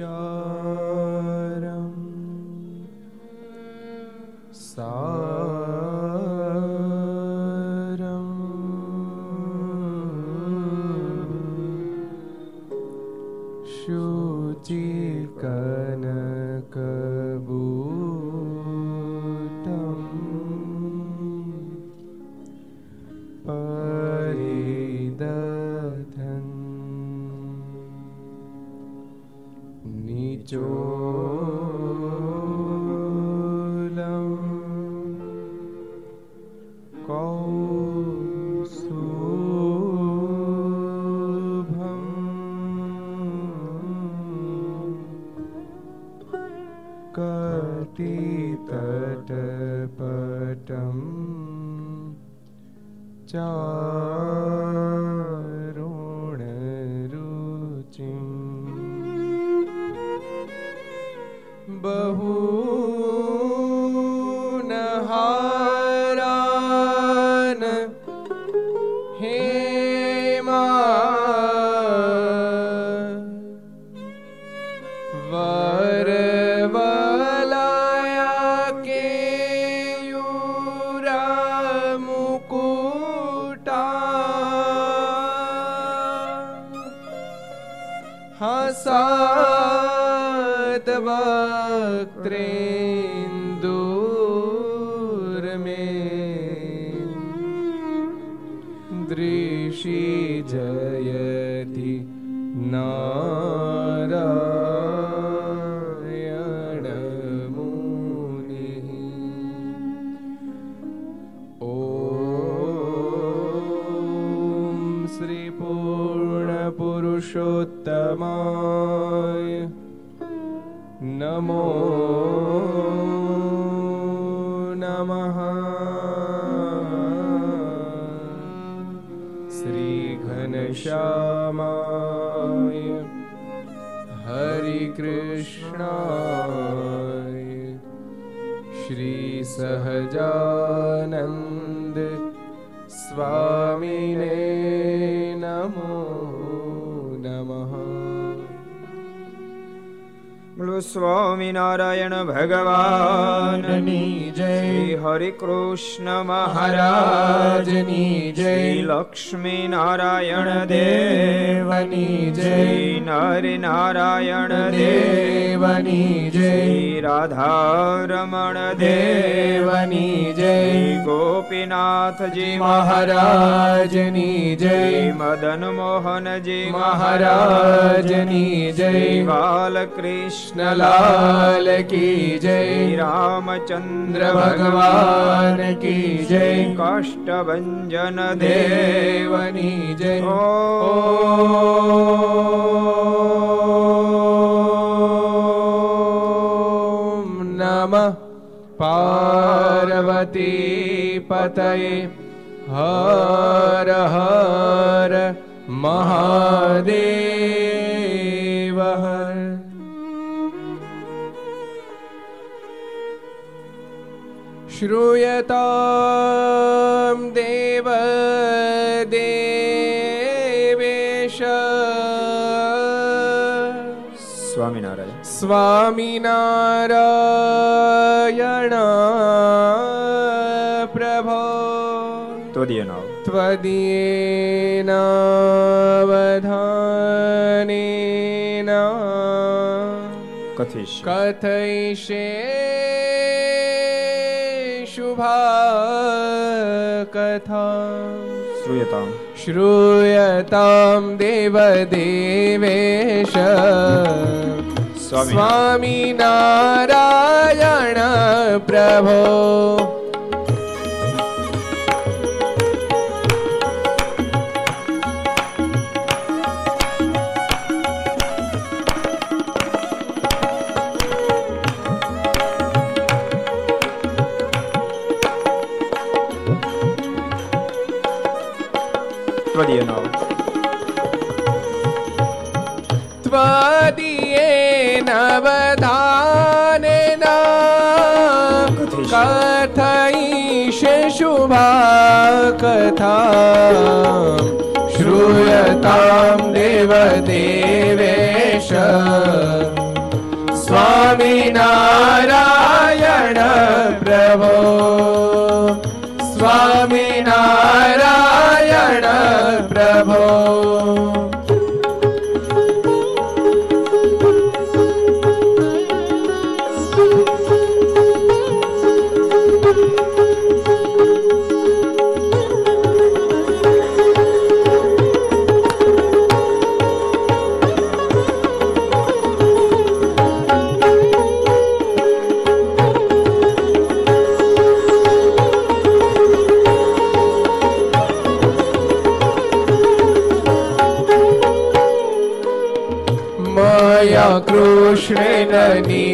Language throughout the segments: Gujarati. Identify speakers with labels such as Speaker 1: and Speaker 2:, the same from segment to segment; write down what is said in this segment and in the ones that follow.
Speaker 1: Krishna.
Speaker 2: Namah સ્વામિનારાયણ ભગવાનની
Speaker 1: જય.
Speaker 2: હરે કૃષ્ણ
Speaker 1: મહારાજની જય.
Speaker 2: લક્ષ્મી નારાયણ દેવ.
Speaker 1: દેવની જય.
Speaker 2: શ્રી નારાયણ
Speaker 1: દેવની જય.
Speaker 2: શ્રી રાધારમણ દેવ
Speaker 1: દેવની જય
Speaker 2: ગોપીનાથજી
Speaker 1: મહારાજની જય
Speaker 2: મદન મોહનજી
Speaker 1: મહારાજની જય
Speaker 2: બાલકૃષ્ણલાલ
Speaker 1: કૃષ્ણલાલ કી જય
Speaker 2: રામચંદ્ર
Speaker 1: ભગવાન કી જય
Speaker 2: કાષ્ટભંજન દેવ
Speaker 1: દેવની જય ઓમ नमः? पार्वतीपतये हर हर महादेव। श्रूयतां देव
Speaker 2: સ્વામિનારાયણ
Speaker 1: स्वामिनारायण प्रभो
Speaker 2: તોદીય નાવ
Speaker 1: त्वदीयेनावधानेन
Speaker 2: કથિશ
Speaker 1: कथयिष्ये शुभा कथा
Speaker 2: શ્રૂયતામ
Speaker 1: श्रूयतां देवदेवेश
Speaker 2: સ્વામી.
Speaker 1: નારાયણ પ્રભો. कथां श्रूयतां देवदेवेश स्वामिनारा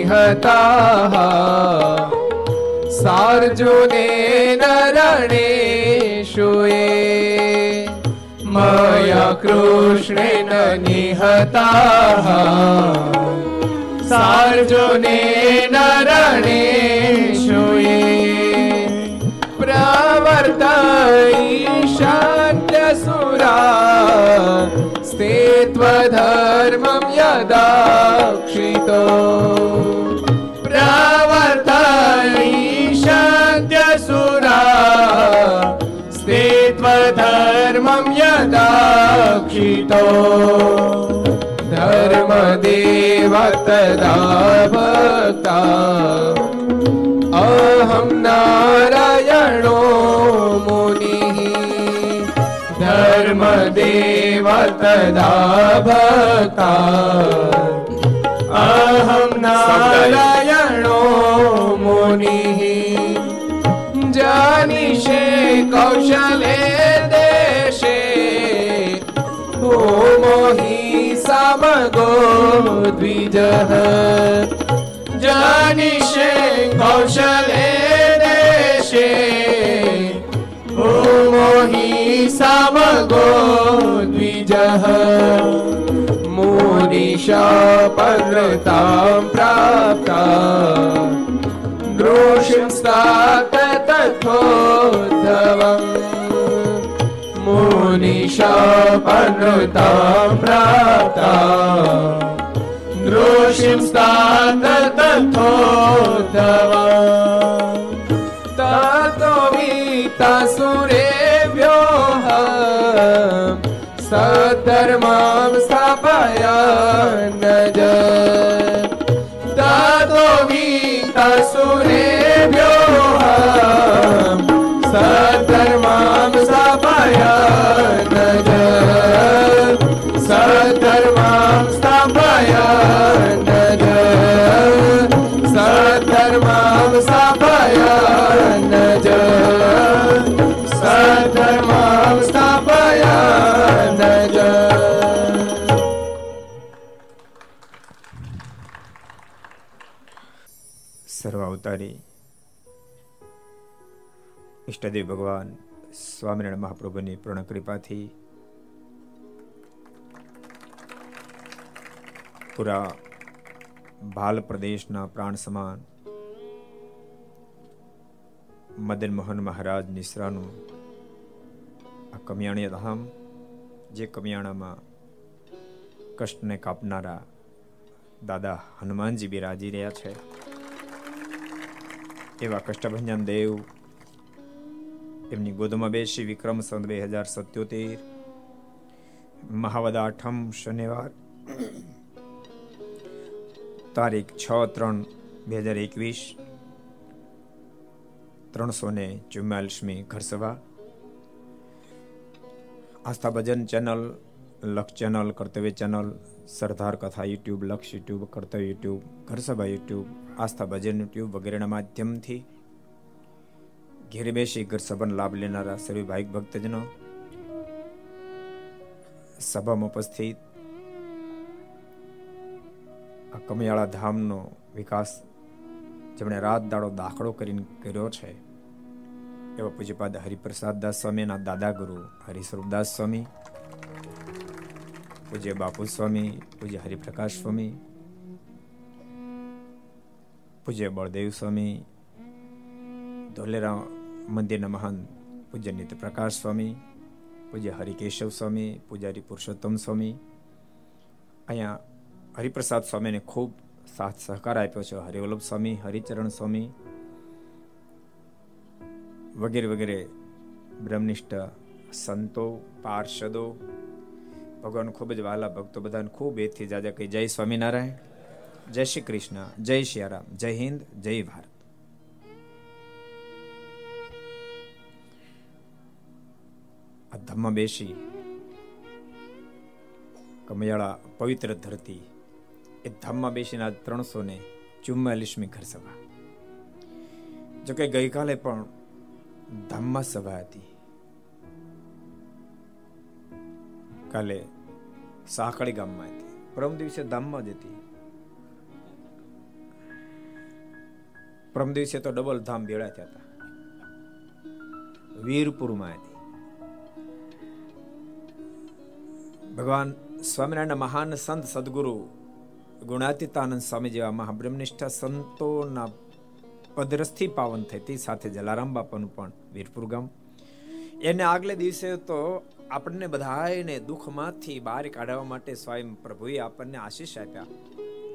Speaker 1: निहताः सार्जुनेन रणेषु ये मया कृष्णेन निहताः सार्जुनेन रणेषु ये प्रवर्त ईशान्यसुरा स्थित्वधर्मं यदाक्षितो यदाक्षितो धर्मदेव तदा भक्ता अहं नारायणो मुनिः धर्मदेव तदा भक्ता अहं नारायणो मुनिः जानिषे कौशले समगो द्विजः जानिषे कौशले देशे होमो हि समगो द्विजः मुनिशापकृतां प्राप्ता दृशिंस्तात तथोद्धवम् मुनिशापनृतां प्राप्ता दृशिंस्तात तथोद्धवम् ततो वीतासुरेभ्योः सद्धर्मां स्थापयन् સર્વધર્માન સ્થાપય નજ સર્વધર્માન સ્થાપય નજ
Speaker 2: સર્વધર્માન સ્થાપય નજ ભગવાન સ્વામિનારાયણ મહાપ્રભુની પૂર્ણ કૃપાથી પૂરા ભાલ પ્રદેશના પ્રાણ સમાન મદન મોહન મહારાજ નિશ્રાનું આ કમિયાણી ધામ, જે કમિયાણામાં કષ્ટને કાપનારા દાદા હનુમાનજી બિરાજી રહ્યા છે. એવા કષ્ટભંજન દેવ એમની ગોદમાં બેસી વિક્રમ સંત બે હજાર સત્યોતેર, મહાવદા આઠમ શનિવાર તારીખ છ ત્રણ બે હજાર એકવીસ ત્રણસો ને ચુમ્માલીસમી ઘરસભા. Aastha Bhajan channel Laksh channel, Kartavya channel, Sardar Katha YouTube, Laksh YouTube, Kartavya YouTube, Gharsabha YouTube, Aastha Bhajan YouTube વગેરેના માધ્યમથી ઘેર બેસી ઘર સભાનો લાભ લેનારા સર્વે ભાઈક ભક્તજનો, સભામાં ઉપસ્થિત આ કમિયાળા ધામનો વિકાસ જેમણે રાત દાડો દાખલો કરીને કર્યો છે, એવા પૂજ્યપાદ હરિપ્રસાદ દાસ સ્વામીના દાદા ગુરુ હરિસ્વરૂપદાસ સ્વામી, પૂજ્ય બાપુ સ્વામી પૂજ્ય હરિપ્રકાશ સ્વામી, પૂજ્ય બળદેવ સ્વામી ધોલેરા મંદિરના મહાન પૂજ્ય નિત્ય પ્રકાશ સ્વામી, પૂજ્ય હરિકેશવ સ્વામી પૂજારી પુરુષોત્તમ સ્વામી, અહીંયા હરિપ્રસાદ સ્વામીને ખૂબ સાથ સહકાર આપ્યો છે. હરિવલ્લભ સ્વામી, હરિચરણ સ્વામી વગેરે વગેરે બ્રહ્મનિષ્ઠ સંતો, પાર્ષદો, ભગવાન ખૂબ જ વાલા ભક્તો બધાને ખૂબ એથી જાજા કહી જય સ્વામિનારાયણ, જય શ્રી કૃષ્ણ, જય શ્રી જય હિન્દ, જય ભારત. આ ધમ્મ બેસી કમયાળા પવિત્ર ધરતી એ ધામમાં બેસીને ત્રણસો ને ચુમ્માલીસમી ઘર સભા. જોકે ગઈકાલે પણ ધામમાં સભા હતી. કાલે સાંકળી ગામમાં હતી. પરમ દિવસે ધામમાં જ હતી. પરમ દિવસે તો ડબલ ધામ ભેળા થયા હતા. વીરપુરમાં હતી. ભગવાન સ્વામિનારાયણ મહાન સંત સદગુરુ ગુણાતીતાનંદ સ્વામી જેવા મહાબ્રહ્મનિષ્ઠ સંતોના પદરસથી પાવન થઈ તે સાથે જલારામ બાપાનું પણ વીરપુર ગામ. એને આગલે દિવસે તો આપણને બધાને દુઃખમાંથી બહાર કાઢવા માટે સ્વયં પ્રભુએ આપણને આશીષ આપ્યા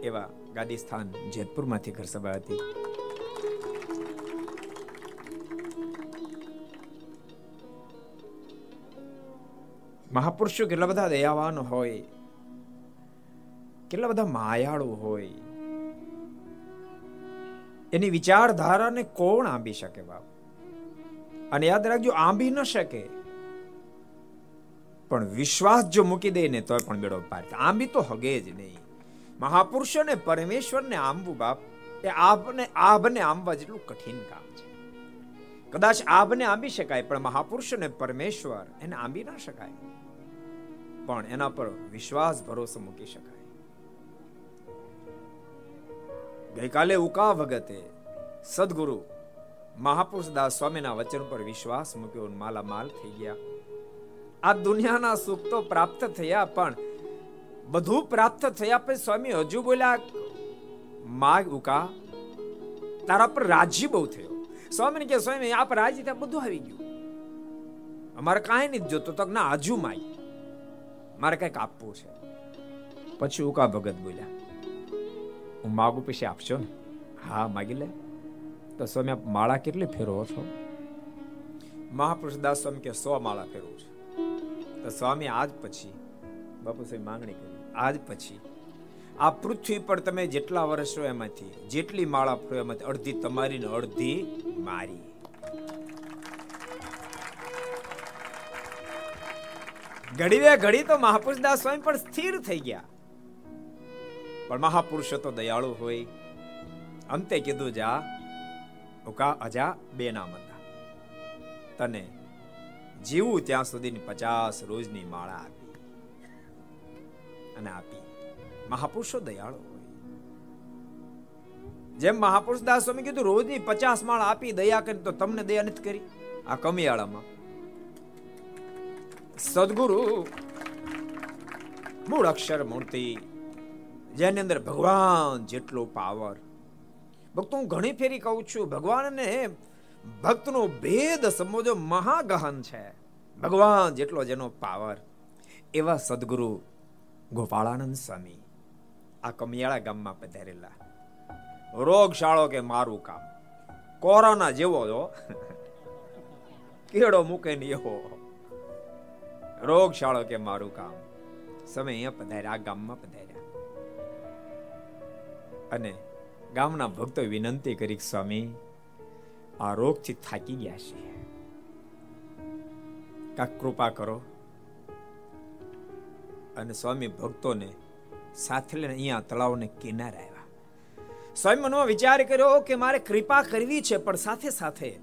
Speaker 2: એવા ગાદી સ્થાન જેતપુરમાંથી ઘર સભા હતી. મહાપુરુષો કેટલા બધા દયાવાન હોય. કેટલા બધા માયાળુ હોય? એની વિચારધારાને કોણ આંબી શકે બાપ? અને યાદ રાખજો, આંબી ન શકે. પણ વિશ્વાસ જો મૂકી દે ને તો પણ બેડો પાર આંબી તો હગે જ નહીં. મહાપુરુષોને પરમેશ્વરને આંબવું બાપ, એ આપને, આભને આંબવા જેટલું કઠિન કામ છે. કદાચ આભને આંબી શકાય, પણ મહાપુરુષોને પરમેશ્વર એને આંબી ના શકાય. પણ એના પર વિશ્વાસ, ભરોસો મૂકી શકાય. ગઈકાલે ઉકા ભગતે સદગુરુ મહાપુરુષ દાસ સ્વામીના વચન પર વિશ્વાસ મૂક્યો માલામાલ થઈ ગયા. આ દુનિયાના સુખ તો પ્રાપ્ત થયા, પણ બધું પ્રાપ્ત થયા પછી સ્વામી હજુ બોલ્યા, માગ ઉકા, તારા પર રાજી બહુ થયો. સ્વામી કે, સ્વામી, આપ રાજી ત્યાં બધું આવી ગયું. અમારે કાંઈ નહીં જોતો. તો ના હજુ માય. મારે કંઈક આપવું છે. પછી ઉકા ભગત બોલ્યા હું માગું પછી આપશો ને? હા, માગી લે. તો સ્વામી, આપ માળા કેટલી ફેરવો છો? મહાપુરુષ દાસ સ્વામી કે સો માળા ફેરવું છું. તો સ્વામી, આજ પછી, બાપુ સાહેબ માંગણી કરી, આજ પછી, આ પૃથ્વી પર તમે જેટલા વર્ષ એમાંથી, જેટલી માળા ફરો એમાંથી, અડધી તમારી ને અડધી મારી. ઘડી ઘડી તો મહાપુરુષ દાસ સ્વામી પણ સ્થિર થઈ ગયા. પણ મહાપુરુષો તો દયાળુ હોય. અંતે કીધું, જા, ઉકા અજા બે નામ હતા તને જીવું ત્યાં સુધીની પચાસ રોજની માળા આપી. અને આપી. મહાપુરુષો દયાળુ હોય. જેમ મહાપુરુષ દાસ સ્વામી કીધું, રોજની પચાસ માળા આપી દયા કરી તો તમને દયા નથી કરી? આ કમિયાળામાં. સદગુરુ, મૂળ અક્ષર મૂર્તિ જેની અંદર ભગવાન જેટલો પાવર ભક્તો હું ઘણી ફેરી કહું છું, ભગવાનને ભક્તનો ભેદ સમજો મહાગહન છે. ભગવાન જેટલો જેનો પાવર એવા સદગુરુ ગોપાળાનંદ સ્વામી આ કમિયાળા ગામમાં પધારેલા. રોગશાળો કે મારું કામ. કોરોના જેવો જો. કેડો મૂકે ને એવો. રોગશાળો કે મારું કામ. સમય અહીંયા પધારે આ ગામમાં પધાર્યા. અને ગામના ભક્તો વિનંતી કરી સ્વામી, આ રોગથી થાકી ગયા છે. કાક કૃપા કરો. અને સ્વામી ભક્તોને સાથે લઈને અહીંયા તળાવને કિનારે આવ્યા. સ્વામી મનમાં વિચાર કર્યો કે, મારે કૃપા કરવી છે, પણ સાથે સાથે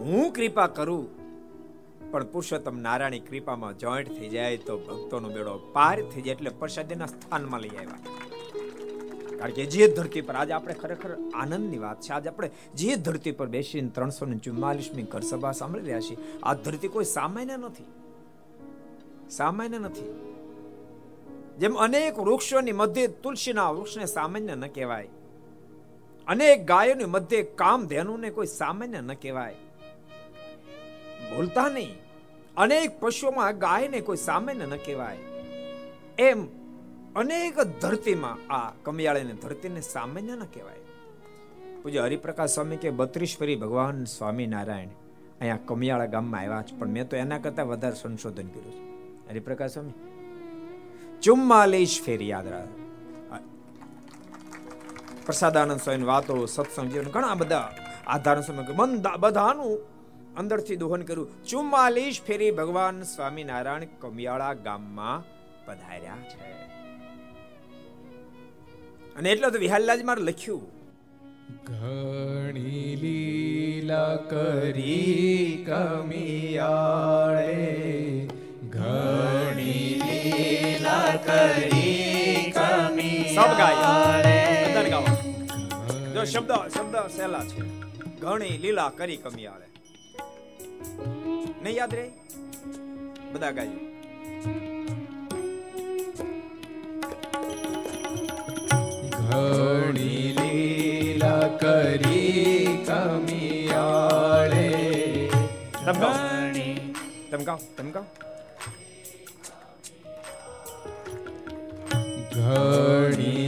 Speaker 2: હું કૃપા કરું. પણ પુરુષોત્તમ નારાયણી કૃપામાં જોઈન્ટ થઈ જાય તો ભક્તોનો બેડો પાર થઈ જાય એટલે પ્રસાદીના સ્થાનમાં લઈ આવ્યા. કારણ કે જે ધરતી પર આજે આપણે ખરેખર આનંદની વાત છે. આજે આપણે જે ધરતી પર બેસીને ત્રણસો ને ચુમ્માલીસમી ઘર સભા સાંભળી રહ્યા છીએ, આ ધરતી કોઈ સામાન્ય નથી. સામાન્ય નથી. જેમ અનેક વૃક્ષોની મધ્ય તુલસીના વૃક્ષને સામાન્ય ન કહેવાય. અનેક ગાયોની મધ્ય કામ ધેનુને કોઈ સામાન્ય ન કહેવાય. ભૂલતા નહીં. અનેક પશુઓમાં ગાયને કોઈ સામાન્ય ન કહેવાય. એમ અનેક ધરતીમાં આ કમિયાળીની ધરતીને સામાન્ય ન કહેવાય. પૂજ્ય હરિપ્રકાશ સ્વામી કે બત્રીસ ફરી ભગવાન સ્વામિનારાયણ અહીંયા કમિયાળા ગામમાં આવ્યા છે, પણ મેં તો એના કરતાં વધારે સંશોધન કર્યું છે. હરિપ્રકાશ સ્વામી? ચુમ્માલીસ ફેરી યાદ રાખ પ્રસાદાનંદ સ્વામી વાતો, સત્સંગ જીવન, ઘણા બધા આધાર સમય બધાનું અંદરથી દોહન કર્યું. ચુમ્માલીસ ફેરી ભગવાન સ્વામિનારાયણ કમિયાળા ગામમાં પધાર્યા છે. અને એટલે તો વિહાલલાજ મારે લખ્યું.
Speaker 1: ઘણી લીલા કરી કમિયાળે. ઘણી લીલા કરી કમિયાળે.
Speaker 2: સબ ગાય બધાને ગાવા જો શબ્દ શબ્દ સહેલા છે. ઘણી લીલા કરી કમિયાળે. નહીં યાદ રે બધા ગાયું.
Speaker 1: ઘણી લીલા કરી કમિયાળે
Speaker 2: તમ ગાઓ. તમ ગાઓ તમ ગાઓ.
Speaker 1: ઘણી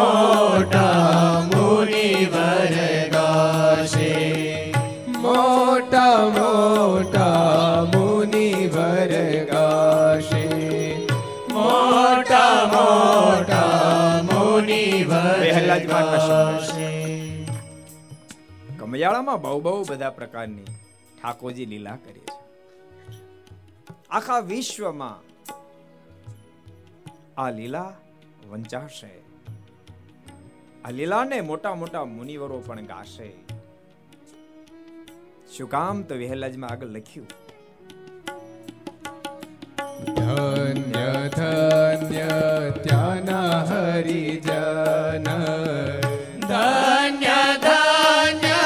Speaker 1: મોટા મોટા મુનિ વર્ગાશે મોટા મોટા મુનિ વર્ગાશે મોટા મોટા મુનિ
Speaker 2: બેહલાજ મારના કમયાળામાં બહુ બહુ બધા પ્રકારની ઠાકોરજી લીલા કરી છે આખા વિશ્વમાં આ લીલા વંચાશે. આ લીલાને મોટા મોટા મુનિવરો પણ ગાશે. શું કામ તો વહેલાજમાં આગળ લખ્યું?
Speaker 1: ધન્ય ધન્ય ત્યાના હરિજન. ધન્ય ધન્ય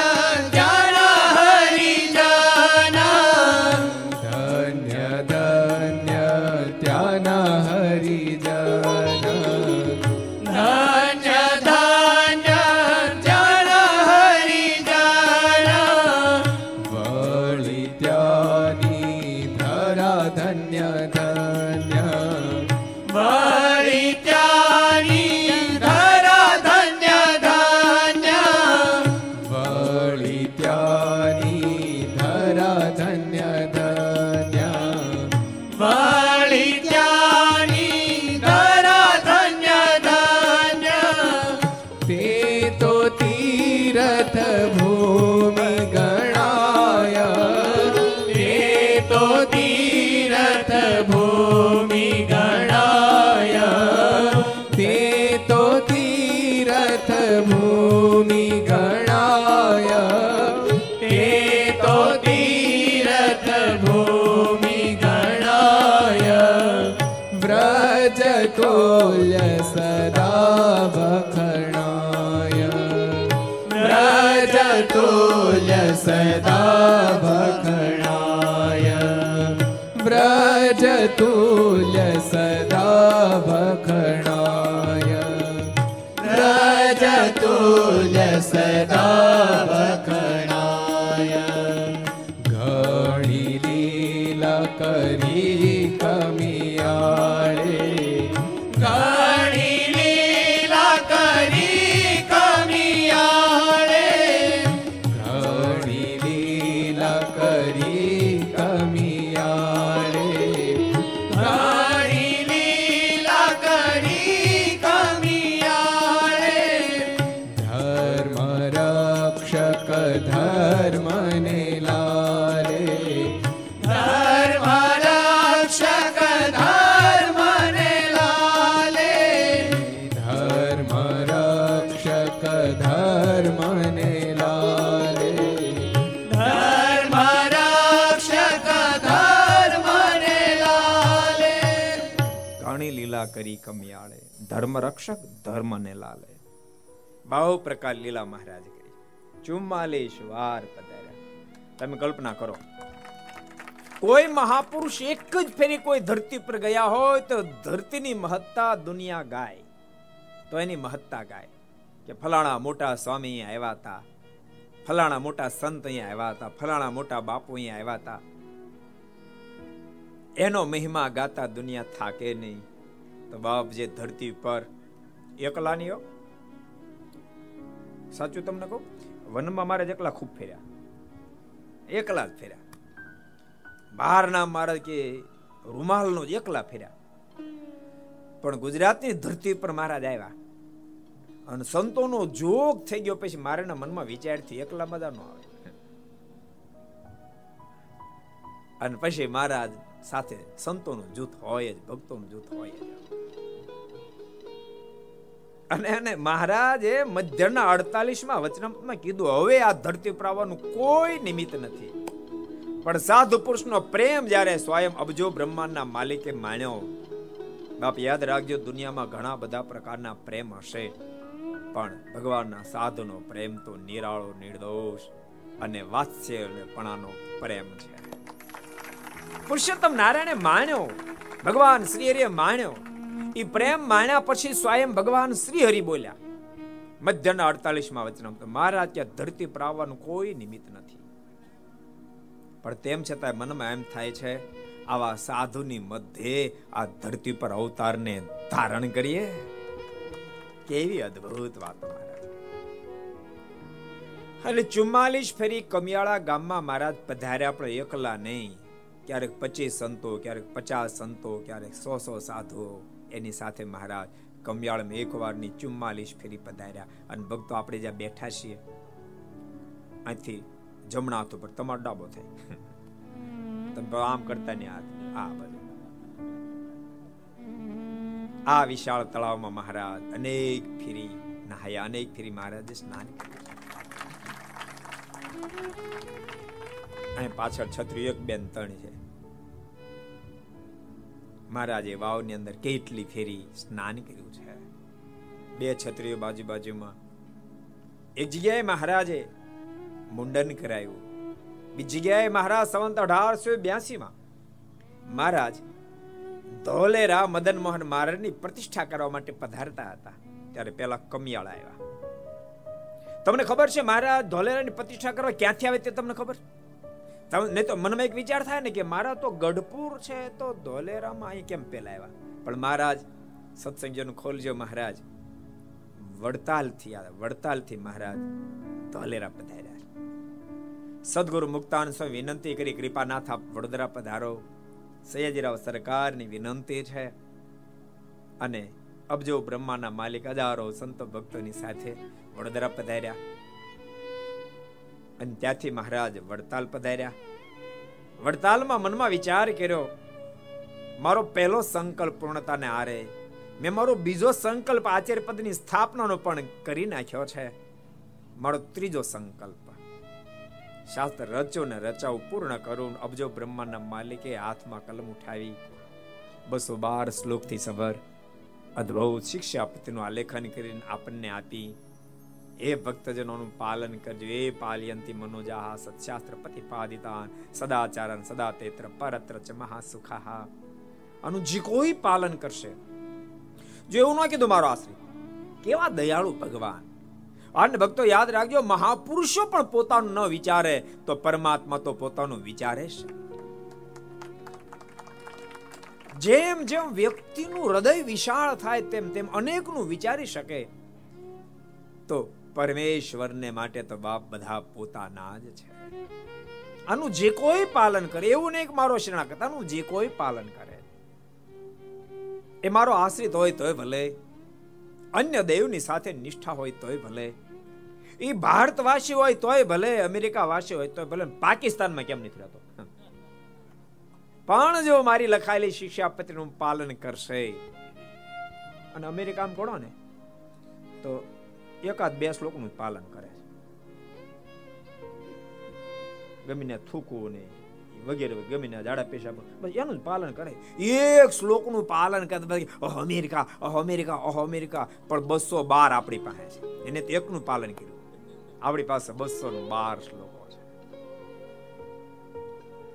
Speaker 1: લીલા કરી કમિયાળે.
Speaker 2: ધર્મ રક્ષક ધર્મને લાલે. બહુ પ્રકાર લીલા મહારાજ કરી ચુમ્માલીસ વાર પધાર્યા. તમે કલ્પના કરો. કોઈ મહાપુરુષ એક જ ફેરી કોઈ ધરતી પર ગયા હોય તો ધરતીની મહત્તા દુનિયા ગાય. તો એની મહત્તા ગાય કે ફલાણા મોટા સ્વામી આવ્યા હતા, ફલાણા મોટા સંત અહીંયા આવ્યા હતા, ફલાણા મોટા બાપુ અહીંયા આવ્યા હતા. એનો મહિમા ગાતા દુનિયા થાકે નહીં. તો બાપ જે ધરતી પર એકલા નહીં સાચું તમને કહું? વનમાં મારે એકલા ખૂબ ફેર્યા. એકલા જ ફેર્યા. બહારના મહારાજ કે રૂમાલનો જ એકલા ફેર્યા. પણ ગુજરાતની ધરતી પર મહારાજ આવ્યા. અને સંતોનો જોગ થઈ ગયો પછી મારાના મનમાં વિચારથી એકલા બધા નો આવે. અને પછી મહારાજ સાથે સંતોનું જૂથ હોય જ, ભક્તોનું જૂથ હોય અને એને મહારાજે મધ્યના અડતાલીસમાં વચનામાં કીધું, હવે આ ધરતી પર આવવાનું કોઈ નિમિત્ત નથી. પણ સાધુ પુરુષનો પ્રેમ જ્યારે સ્વયં અબજો બ્રહ્માંડના માલિકે માણ્યો, બાપ યાદ રાખજો, દુનિયામાં ઘણા બધા પ્રકારના પ્રેમ હશે. પણ ભગવાનના સાધુનો પ્રેમ તો નિરાળો, નિર્દોષ અને વાત્સલ્યપણાનો પ્રેમ છે. પુરુષોત્તમ નારાયણે માણ્યો, ભગવાન શ્રી હરિએ માણ્યો. એ પ્રેમ માણ્યા પછી સ્વયં ભગવાન શ્રી હરિ બોલ્યા. મધ્યના અડતાલીસમાં વચન મહારાજ, ત્યાં ધરતી પર આવવાનું કોઈ નિમિત્ત નથી. પણ તેમ છતાં મનમાં એમ થાય છે, આવા સાધુની મધ્યે આ ધરતી પર અવતારને ધારણ કરીએ? કેવી અદ્ભુત વાત એટલે ચુમ્માલીસ ફેરી કમિયાળા ગામમાં મહારાજ પધાર્યા પણ એકલા નહીં. ક્યારેક પચીસ સંતો ક્યારેક પચાસ સંતો ક્યારેક સો સો સાધુઓ એની સાથે મહારાજ કમિયાળમાં એક વારની ચુમ્માલીસ ફેરી પધાર્યા અને ભક્તો આપણે જ્યાં બેઠા છીએ અહીંથી જમણા હાથ ઉપર તમારો ડાબો થાય. તમે આમ કરતા ને હાથ. આ બધું. આ વિશાળ તળાવમાં મહારાજ અનેક ફેરી નહાયા અનેક ફેરી મહારાજે સ્નાન કર્યું. અહીં પાછળ છત્રી એક બેન ત્રણ છે. મહારાજે વાવની અંદર કેટલી ફેરી સ્નાન કર્યું છે. બે છત્રીઓ બાજુ બાજુમાં. એક જગ્યાએ મહારાજે મુંડન કરાયું. બીજી જગ્યાએ મહારાજ સંવંત અઢારસો બ્યાસી માં મહારાજ ધોલેરા મદન મોહન મહારાજની પ્રતિષ્ઠા કરવા માટે પધારતા હતા. ત્યારે પેલા કમિયાળ આવ્યા. તમને ખબર છે મહારાજ ધોલેરાની પ્રતિષ્ઠા કરવા ક્યાંથી આવે તે તમને ખબર? નહીં તો મનમાં એક વિચાર થાય ને કે મારા તો ગઢપુર છે તો ધોલેરામાં અહીં કેમ પેલા આવ્યા પણ મહારાજ સત્સંગજન ખોલજો મહારાજ. વડતાલથી આવ્યા વડતાલથી મહારાજ ધોલેરા પધાર્યા સદગુરુ મુક્તાન સ્વામી વિનંતી કરી, કૃપાનાથ, આપ વડોદરા પધારો. સયાજીરાવ સરકારની વિનંતી છે. અને અબજો બ્રહ્માના માલિક હજારો સંતો ભક્તોની સાથે વડોદરા પધાર્યા. અને ત્યાંથી મહારાજ વડતાલ પધાર્યા. વડતાલમાં મનમાં વિચાર કર્યો, મારો પહેલો સંકલ્પ પૂર્ણતાને આરે. મેં મારો બીજો સંકલ્પ આચાર્ય પદની સ્થાપનાનો પણ કરી નાખ્યો છે. મારો ત્રીજો સંકલ્પ. શાસ્ત્ર રચો ને રચાવ પૂર્ણ કરું અબજો બ્રહ્માના માલિકે હાથમાં કલમ ઉઠાવી. બસો બાર શ્લોકથી સભર. અદ્ભુત શિક્ષા પતિનું આલેખન કરીને આપણને આપી. એ ભક્તજનોનું પાલન કરજો. એ પાલયંતી મનોજાહ સત્શાસ્ત્ર પ્રતિપાદિતાન. સદાચારન સદા તેત્ર પરત્ર ચ મહાસુખાહ. આનું જે કોઈ પાલન કરશે, જો એવું ન કીધું મારો આશ્રિત કેવા દયાળુ ભગવાન. અને ભક્તો યાદ રાખજો, મહાપુરુષો પણ પોતાનું ન વિચારે તો પરમાત્મા તો પોતાનું વિચારે છે. જેમ જેમ વ્યક્તિનું હૃદય વિશાળ થાય, તેમ તેમ અનેકનું વિચારી શકે. તો પરમેશ્વરને માટે તો બાપ બધા પોતાના જ છે. આનું જે કોઈ પાલન કરે, એવું નહીં મારો શરણાગત આનું જે કોઈ પાલન કરે. એ મારો આશ્રિત હોય તોય ભલે, અન્ય દેવની સાથે નિષ્ઠા હોય તોય ભલે, એ ભારતવાસી હોય તોય ભલે અમેરિકા વાસી હોય તોય ભલે, પાકિસ્તાનમાં કેમ નથી રહેતો? પણ જો મારી લખાયેલી એકાદ બે શ્લોકનું પાલન કરે છે. ગમીને થૂકવું ને વગેરે ગમીને જાડા પેશાબ બસ એનું જ પાલન કરે. એક શ્લોકનું પાલન કરે અહ અમેરિકા અહ અમેરિકા અહ અમેરિકા. પણ બસો બાર આપણી પાસે છે. એને તો એકનું પાલન કર્યું. આપણી પાસે બસો બાર શ્લોકો છે.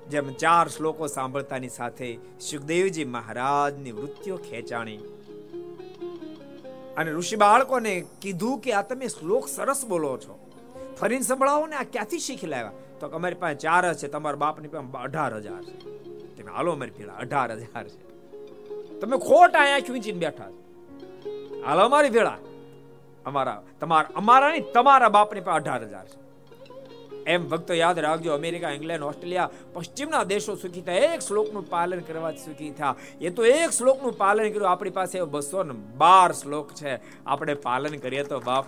Speaker 2: જેમ ચાર શ્લોકો સાંભળતાની સાથે સુખદેવજી મહારાજની વૃત્તિઓ ખેંચાણી અને ઋષિ બાળકોને કીધું કે આ તમે શ્લોક સરસ બોલો છો. ફરીને સંભળાવો ને આ ક્યાંથી શીખી લાવ્યા? તો અમારી પાસે ચાર છે, તમારા બાપની પાસે અઢાર હજાર છે. તમે હાલો અમારી ભેળા, અઢાર હજાર છે. તમે ખોટા અહીંયા ખીંચીને બેઠા હાલો અમારી ભેળા, અમારા, તમારા અમારા નહીં તમારા બાપની પાસે અઢાર હજાર છે. એમ ભક્તો યાદ રાખજો, અમેરિકા, ઇંગ્લેન્ડ, ઓસ્ટ્રેલિયા, પશ્ચિમના દેશો સુખી થયા. એક શ્લોકનું પાલન કરવાથી સુખી થયા. એ તો એક શ્લોકનું પાલન કર્યું. આપણી પાસે બસો ને બાર શ્લોક છે. આપણે પાલન કરીએ તો બાપ,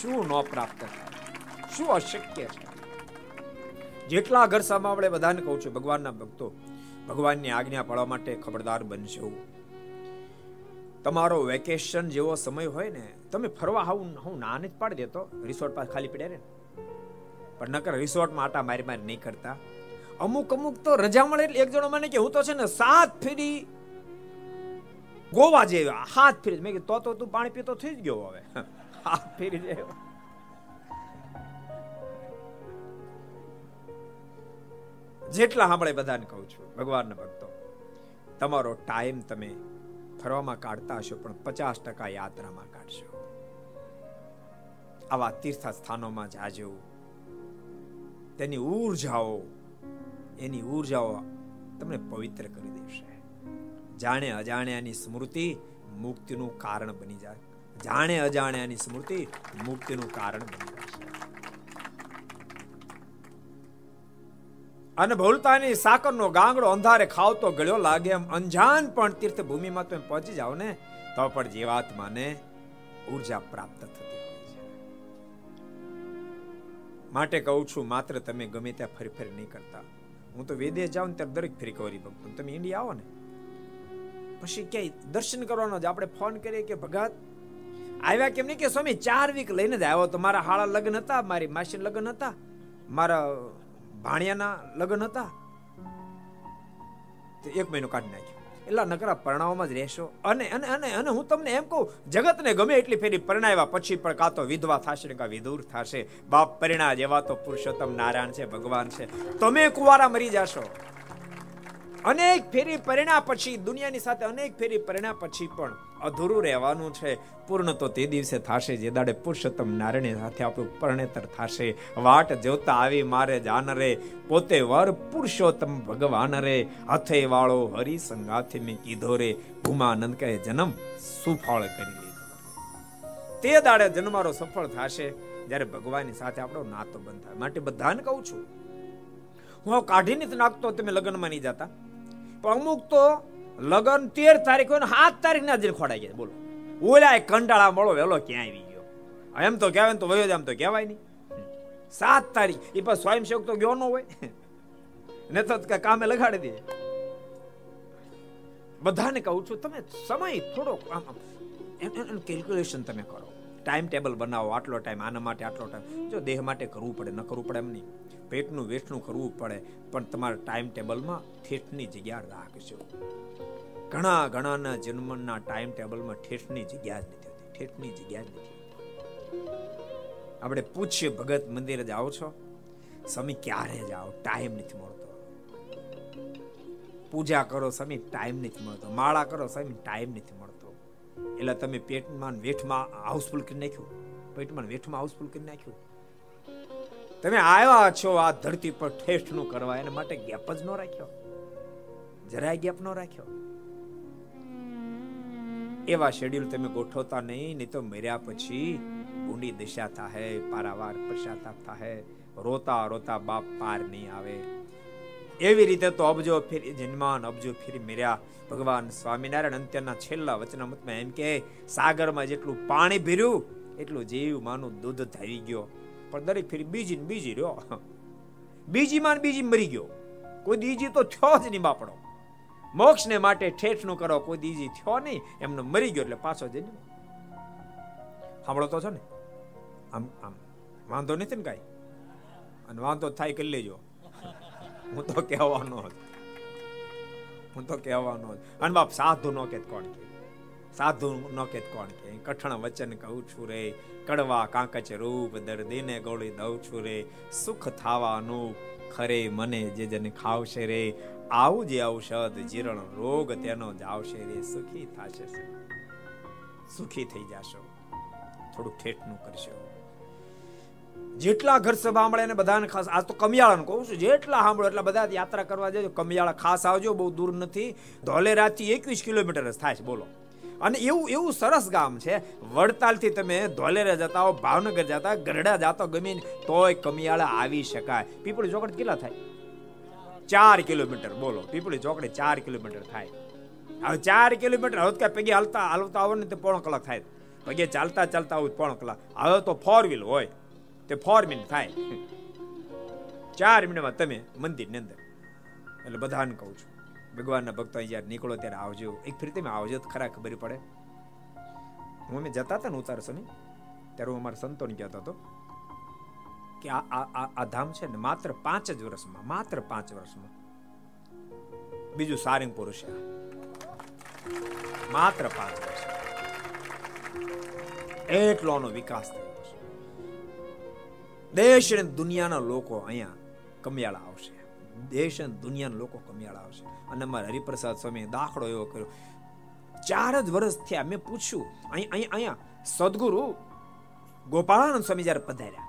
Speaker 2: શું ન પ્રાપ્ત થાય? શું અશક્ય છે? જેટલા ઘર સામે આપણે બધાને કહું છું, ભગવાનના ભક્તો, ભગવાનની આજ્ઞા પાળવા માટે ખબરદાર બનશો તમારો વેકેશન જેવો સમય હોય ને, તમે ફરવા હું હું નાને જ પાડી દેતો. રિસોર્ટ પાસે ખાલી પડ્યા ને. પણ નકર રિસોર્ટમાં આટા મારી મારી નહીં કરતા. અમુક અમુક તો રજા મળે એટલે એક જણો મને કે, હું તો છે ને સાત ફેરી ગોવા જેવો. હાથ ફેરી. મેં તો તો તું પાણી પીતો થઈ જ ગયો હવે. હાથ ફેરી જેવો. જેટલા સાંભળે બધાને કહું છું, ભગવાનના ભક્તો, તમારો ટાઈમ તમે ફરવામાં કાઢતા હશો, પણ પચાસ ટકા યાત્રામાં કાઢશો. આવા તીર્થ સ્થાનોમાં જાજો. તેની ઉર્જાઓ, એની ઉર્જાઓ તમને પવિત્ર કરી દેશે. જાણે અજાણ્યાની સ્મૃતિ મુક્તિનું કારણ બની જાય. જાણે અજાણ્યાની સ્મૃતિ મુક્તિનું કારણ બની જશે. અને ભૌલતાની સાકરનો ગાંગડો અંધારે ખાવતો ગળ્યો લાગે એમ અંજાન પણ તીર્થ ભૂમિમાં તમે પહોંચી જાઓ ને તો પણ જીવાત્માને ઊર્જા પ્રાપ્ત થતી માટે કહું છું, માત્ર તમે ગમે ત્યાં ફરી ફરી નહીં કરતા. હું તો વિદેશ જાઉં ત્યારે દરેક ફરી કવરી ભક્તો તમે ઇન્ડિયા આવો ને. પછી ક્યાંય દર્શન કરવાનો જ આપણે ફોન કરીએ કે, ભગત, આવ્યા કેમ નહીં? કે, સ્વામી, ચાર વીક લઈને જ આવ્યો તો મારા હાળા લગ્ન હતા, મારી માસી લગ્ન હતા, મારા ભાણિયાના લગ્ન હતા. એક મહિનો કાઢી નાખ્યો. એટલા નકરા પરણાવવામાં જ રહેશો. અને અને અને અને હું તમને એમ કહું, જગતને ગમે એટલી ફેરી પરણાવ્યા પછી પણ કાં તો વિધવા થશે ને કાં વિધુર થશે. બાપ પરિણા જેવા તો પુરુષોત્તમ નારાયણ છે, ભગવાન છે. તમે કુવારા મરી જાશો. અનેક ફેરી પરિણા પછી દુનિયાની સાથે અનેક ફેરી પરિણા પછી પણ અધૂરું રહેવાનું છે. પૂર્ણ તો તે દિવસે થશે જે દાડે પુરુષોત્તમ નારાયણ સાથે આપણું પરણેતર થશે. વાટ જોતા આવી મારે જાન રે, પોતે વર પુરુષોત્તમ ભગવાન રે. હથે વાળો હરિ સંગાથી મેં કીધો રે, ભૂમાનંદ કહે, જન્મ સુફળ કરી લીધો. તે દાડે જન્મારો સફળ થશે, જ્યારે ભગવાનની સાથે આપણો નાતો બંધ થાય માટે બધાને કહું છું, હું કાઢી નથી નાખતો, તમે લગ્નમાં નહીં જતા. અમુક તો લગન તેર તારીખ હોય ને સાત તારીખ ના દિન ખોડાઈ ગયા બોલો. ઓલા કંટાળા મળો વેલો ક્યાં આવી ગયો? એમ તો કહેવાય તો વયો એમ તો કહેવાય નહીં. સાત તારીખ એ પણ સ્વયંસેવક તો ગયો ન હોય. ને તો કામે લગાડી દે. બધાને કહું છું, તમે સમય થોડો એમ કેલ્ક્યુલેશન તમે કરો. ટાઈમ ટેબલ બનાવો, આટલો ટાઈમ આના માટે આટલો ટાઈમ જો દેહ માટે કરવું પડે, ન કરવું પડે એમ નહીં. પેટનું વેઠનું કરવું પડે, પણ તમારા ટાઈમ ટેબલમાં ઠેઠની જગ્યા રાખજો. ઘણા ઘણાના જન્મના ટાઈમ ટેબલમાં ઠેઠની જગ્યા જ નથી હોતી. ઠેઠની જગ્યા જ નથી આપણે પૂછીએ, ભગત મંદિરે જાઓ છો? સ્વામી, ક્યારે જાઓ? ટાઈમ નથી મળતો. પૂજા કરો, સ્વામી ટાઈમ નથી મળતો. માળા કરો, સ્વામી ટાઈમ નથી મળતો. એટલે તમે પેટમાં વેઠમાં હાઉસફુલ કરી નાખ્યું? પેટમાં વેઠમાં હાઉસફુલ કરી નાખ્યું? તમે આવ્યા છો આ ધરતી પર ઠેઠનું કરવા, એના માટે ગેપ જ ન રાખ્યો? જરાય ગેપ ન રાખ્યો? એવા શેડ્યુલ તમે ગોઠવતા નહીં નહીં તો મર્યા પછી ઊંડી દિશા થાય પારાવાર પશ્ચાતાપ થાય રોતા રોતા બાપ પાર નહીં આવે. એવી રીતે તો અબજો ફેરી જન્માન અબજો ફેરી મેર્યા. ભગવાન સ્વામિનારાયણ અંત્યના છેલ્લા વચનામૃતમાં એમ કે સાગરમાં જેટલું પાણી ભર્યું, એટલું જીવ માનું દૂધ થઈ ગયો. પણ દરેક ફેરી બીજી બીજી રહ્યો. બીજી માન બીજી મરી ગયો. કોઈ દીજી તો થયો જ નહીં બાપડો. મોક્ષને માટે ઠેઠનું કરો, કોઈ દીજી થયો નહીં, એમનો મરી ગયો એટલે પાછો જઈને સાંભળો તો છો ને? આમ આમ. વાંધો નથી ને કાંઈ? અને વાંધો થાય કરી લેજો. હું તો કહેવાનો જ. હું તો કહેવાનો જ. અને બાપ, સાધુ નો કે કોણ કે? સાધુ નો કે કોણ કે? કઠણ વચન કહું છું રે. કડવા કાંકચ રૂપ દર્દીને ગોળી દઉં છું રે. સુખ થાવાનું ખરે મને જે જને ખાવશે રે. આવું જે ઔષધ જીરણ રોગ તેનો જ આવશે રે. સુખી થશે સુખી થઈ જાશો. થોડું ઠેઠનું કરશો. જેટલા ઘર સભા મળે ને બધાને ખાસ, આજ તો કમિયાળા કહું છું, જેટલા સાંભળો એટલા બધા યાત્રા કરવા જજો, કમિયાળા ખાસ આવજો, બહુ દૂર નથી. ધોલેરાથી એકવીસ કિલોમીટર જ થાય છે, બોલો. અને એવું એવું સરસ ગામ છે. વડતાલથી તમે ધોલેરા જતા હો, ભાવનગર જતા, ગરડા જતા ગમે તોય કમિયાળા આવી શકાય. પીપળી ચોકડ કેટલા થાય? ચાર કિલોમીટર, બોલો. પીપળી ચોકડી ચાર કિલોમીટર થાય. હવે ચાર કિલોમીટર, હવે કઈ પગે હાલતા હાલતા આવો ને તો પોણો કલાક થાય. પગે ચાલતા ચાલતા આવું પોણો કલાક. હવે તો ફોર વ્હીલ હોય. તે ફોર મિનિટ થાય. ચાર મિનિટમાં તમે મંદિરની અંદર. એટલે બધાને કહું છું, ભગવાનના ભક્તો જ્યારે નીકળો ત્યારે આવજો. એક ફરી તમે આવજો, તો ખરા ખબર પડે. હું અમે જતા હતા ને ઉતાર સ્વામી ત્યારે હું અમારા સંતોને કહેતો હતો કે આ આ ધામ છે ને માત્ર પાંચ જ વર્ષમાં, માત્ર પાંચ વર્ષમાં. બીજું સારંગપુર છે. માત્ર પાંચ વર્ષ એટલોનો વિકાસ થયો. દેશ અને દુનિયાના લોકો અહીંયા કમિયાળા આવશે. દેશ અને દુનિયાના લોકો કમિયાળા આવશે. અને અમારા હરિપ્રસાદ સ્વામી દાખલો એવો કર્યો. ચાર જ વર્ષ થયા. મેં પૂછ્યું, અહીં અહીં, અહીંયા સદગુરુ ગોપાળાનંદ સ્વામી જ્યારે પધાર્યા.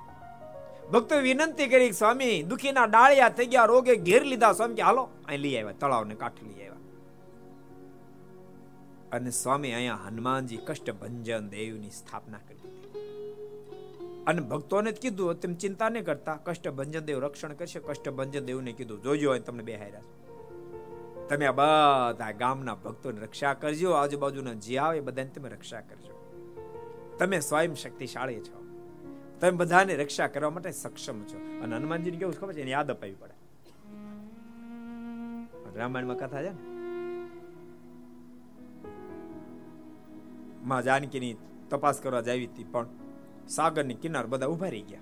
Speaker 2: ભક્તો વિનંતી કરી, સ્વામી, દુખીના ડાળિયા થઈ ગયા, રોગે ઘેર લીધા. સ્વામી કે, હાલો, અહીં લઈ આવ્યા, તળાવને કાંઠે લઈ આવ્યા. અને સ્વામી અહીંયા હનુમાનજી કષ્ટભંજન દેવની સ્થાપના કરી. અને ભક્તોને જ કીધું, તેમ ચિંતા નહીં કરતા. કષ્ટભંજન દેવ રક્ષણ કરશે કષ્ટભંજન દેવને કીધું. જોજો તમને બે હાર્યા તમે આ બધા ગામના ભક્તોની રક્ષા કરજો, આજુબાજુના જે આવે બધાને તમે રક્ષા કરજો. તમે સ્વયં શક્તિશાળી છો. તમે બધાને રક્ષા કરવા માટે સક્ષમ છો. અને હનુમાનજીને કેવું ખબર છે? એને યાદ અપાવી પડે. રામાયણમાં કથા છે ને? માં જાનકીની તપાસ કરવા જાવી હતી, પણ સાગરની કિનાર બધા ઊભા રહી ગયા.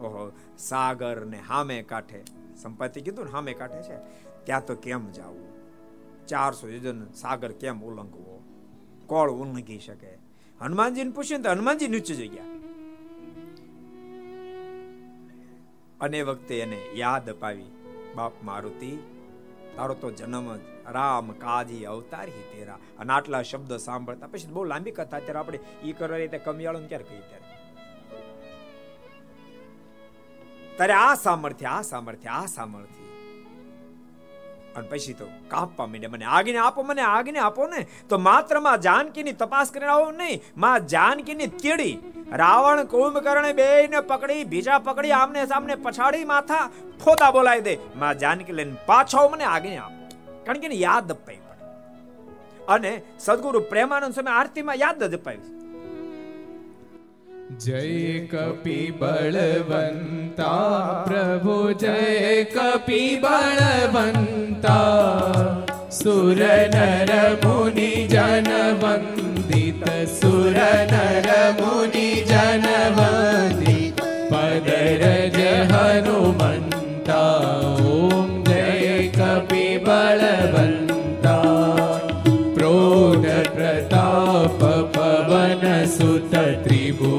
Speaker 2: ઓહો સાગર ને હામે કાંઠે સંપત્તિ કીધું ને હામે કાંઠે છે, ત્યાં તો કેમ જવું? ચારસો યોજન સાગર કેમ ઉલ્લંઘવો કોળ ઉલ્લંઘી શકે? હનુમાનજીને પૂછ્યું તો હનુમાનજી નીચે જઈ ગયા. અને વખતે એને યાદ અપાવી, બાપ મારુતિ, તારો તો જન્મ રામ કાજી અવતાર હી તેરા. અને આટલા શબ્દ સાંભળતા પછી બહુ લાંબી કથા, અત્યારે આપણે એ કરવા રીતે કમિયાળો ક્યારે કહી ત્યારે? તારે આ સામર્થ્ય આ સામર્થ્ય આ સામર્થ્ય. અને પછી તો કાપવા માંડ્યા, મને આગને આપો, મને આગને આપો ને. તો માત્રમાં જાનકીની તપાસ કરીને આવો નહીં. માં જાનકીની તેડી. રાવણ કુંભકર્ણે બે ને પકડી, બીજા પકડી, આમને સામને પછાડી માથા ફોતા બોલાવી દે. માં જાનકી લઈને પાછો મને આગને આપો. કારણ કે યાદ અપાઈ પડે. અને સદગુરુ પ્રેમાનંદ સ્વામી આરતીમાં યાદ જ અપાવી
Speaker 1: જય કપી બળવંતા પ્રભુ જય કપી બળવંતા સુર નર મુનિ જન વંદિત સુર નર મુનિ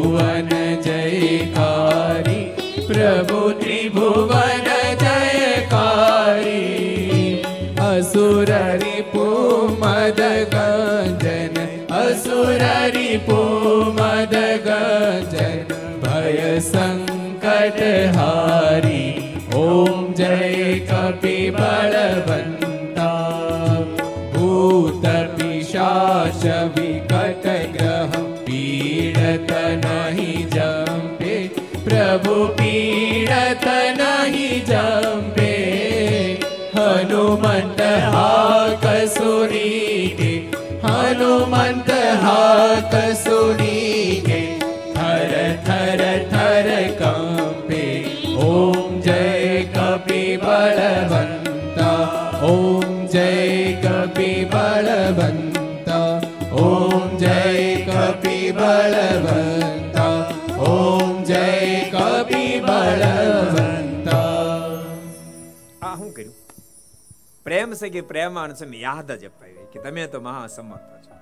Speaker 1: ત્રિભુવન જયકારી પ્રભુ ત્રિભુવન જયકારી અસુર રિપુ મદ ગંજન અસુર રિપુ મદ ગંજન ભય સંકટ હારી. ઓમ જય પીડત નહીં જંપે પ્રભુ પીડત નહીં જંપે હનુમંત હા કસુરી હનુમંત હા કસુરી
Speaker 2: પ્રેમ છે કે પ્રેમાન છે યાદ જ અપાવી કે તમે તો મહાસમર્થ છો.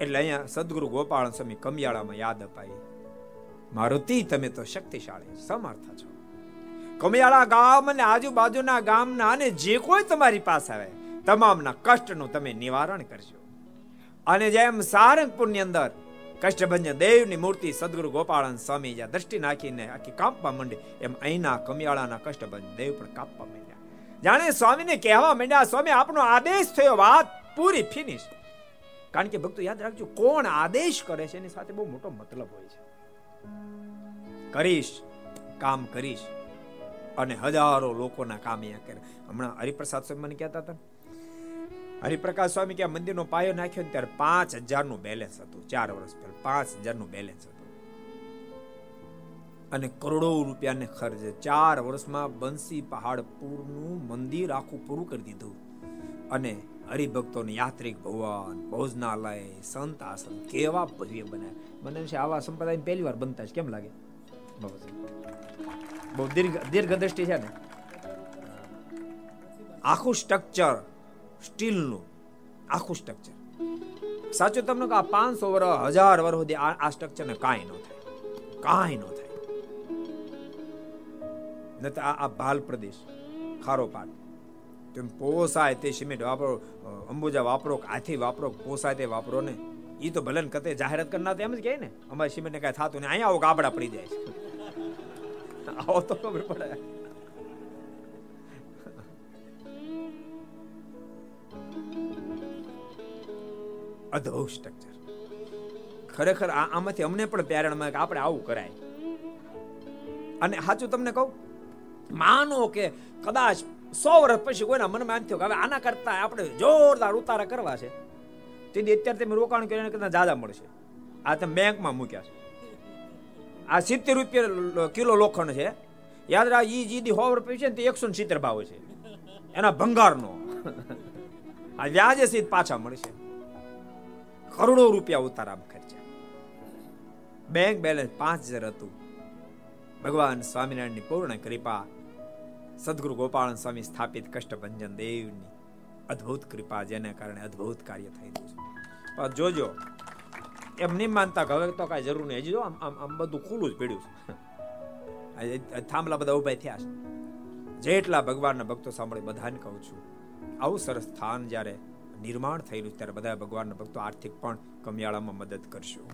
Speaker 2: એટલે અહીંયા સદગુરુ ગોપાલ સ્વામી કમિયાળામાં યાદ અપાવી મારુતિ તમે તો શક્તિશાળી, સમર્થ છો. કમિયાળા ગામ અને આજુબાજુના ગામના અને જે કોઈ તમારી પાસે આવે, તમામના કષ્ટનું તમે નિવારણ કરજો. અને જેમ સારંગપુરની અંદર કષ્ટભંજન દેવની મૂર્તિ સદગુરુ ગોપાળન સ્વામી જ્યાં દ્રષ્ટિ નાખીને આખી કાપવા માંડી, એમ અહીંના કમિયાળાના કષ્ટભંજન દેવ પણ કાપવા માંડ્યા. જાણે સ્વામીને કહેવા માંડ્યા, સ્વામી, આપનો આદેશ થયો, વાત પૂરી ફિનિશ કારણ કે ભક્તો યાદ રાખજો, કોણ આદેશ કરે છે, એની સાથે બહુ મોટો મતલબ હોય છે. કરીશ, કામ કરીશ, અને હજારો લોકોના કામ અહીંયા કરે હમણાં હરિપ્રસાદ સ્વામી મને કહેતા હતા હરિપ્રકાશ સ્વામી કે મંદિરનો પાયો નાખ્યો ત્યારે પાંચ હજારનું બેલેન્સ હતું. ચાર વર્ષ પહેલા પાંચ હજારનું બેલેન્સ હતું. અને કરોડો રૂપિયાને ખર્ચે ચાર વર્ષમાં બંસી પહાડપુરનું મંદિર આખું પૂરું કરી દીધું. અને હરિભક્તોને યાત્રિક ભવન ભોજનાલય સંત આશ્રમ કેવા ભવ્ય બનાવ્યા. મને છે આવા સંપ્રદાય પહેલી વાર બનતા છે કેમ લાગે? બહુ દીર્ઘ દીર્ઘ દ્રષ્ટિ છે ને? આખું સ્ટ્રક્ચર સ્ટીલનું આખું સ્ટ્રક્ચર સાચું તમને આ પાંચસો વર્ષ હજાર વર્ષ સુધી આ સ્ટ્રક્ચરને કાંઈ ન થાય. કાંઈ ન થાય. નથી આ ભાલ પ્રદેશ, ખારો પાટ તેમ પોસાય તે સિમેન્ટ વાપરો અંબુજા વાપરો, આથી વાપરો, પોસાય તે વાપરો ને એ તો ભલે કતે જાહેરાત કરનાર એમ જ કહે ને, અમારી સિમેન્ટ ને કઈ થતું ને અહીંયા આવો ગાબડા પડી જાય છે. આવો તો ખબર પડે. અદ્ભુત સ્ટ્રક્ચર ખરેખર આમાંથી અમને પણ પ્યારણમાં આપણે આવું કરાય. અને સાચું તમને કહું, માનો કે કદાચ સો વર્ષ પછી કોઈના મનમાં એમ થયો કે હવે આના કરતા આપણે જોરદાર ઉતારા કરવા છે. તેથી અત્યારે તમે રોકાણ કરીને કરતા જાદા મળશે. આ તમે બેંકમાં મૂક્યા છે. આ સિત્તેર રૂપિયા કિલો લોખંડ છે. યાદ રાખ, ઈ જીદી સો રૂપિયા છે ને તે એકસો સિત્તેર ભાવ છે. એના ભંગારનો. આ વ્યાજે સીધ પાછા મળશે. કરોડો રૂપિયા ઉતારામાં ખર્ચ્યા બેંક બેલેન્સ પાંચ હજાર હતું. ભગવાન સ્વામિનારાયણની પૂર્ણ કૃપા, સદગુરુ ગોપાલ સ્વામી સ્થાપિત કષ્ટભંજન દેવની અદ્ભુત કૃપા જેને કારણે અદ્ભુત કાર્ય થયેલું છે. પણ જોજો, એમ નહીં માનતા હવે તો કાંઈ જરૂર નહીં. હજી જો આમ આમ બધું ખુલ્લું જ પડ્યું છે. થાંભલા બધા ઊભા થયા છે. જેટલા ભગવાનના ભક્તો સાંભળે બધાને કહું છું, આવું સરસ સ્થાન જ્યારે નિર્માણ થયેલું ત્યારે બધા ભગવાનના ભક્તો આર્થિક પણ કમિયાળામાં મદદ કરશો.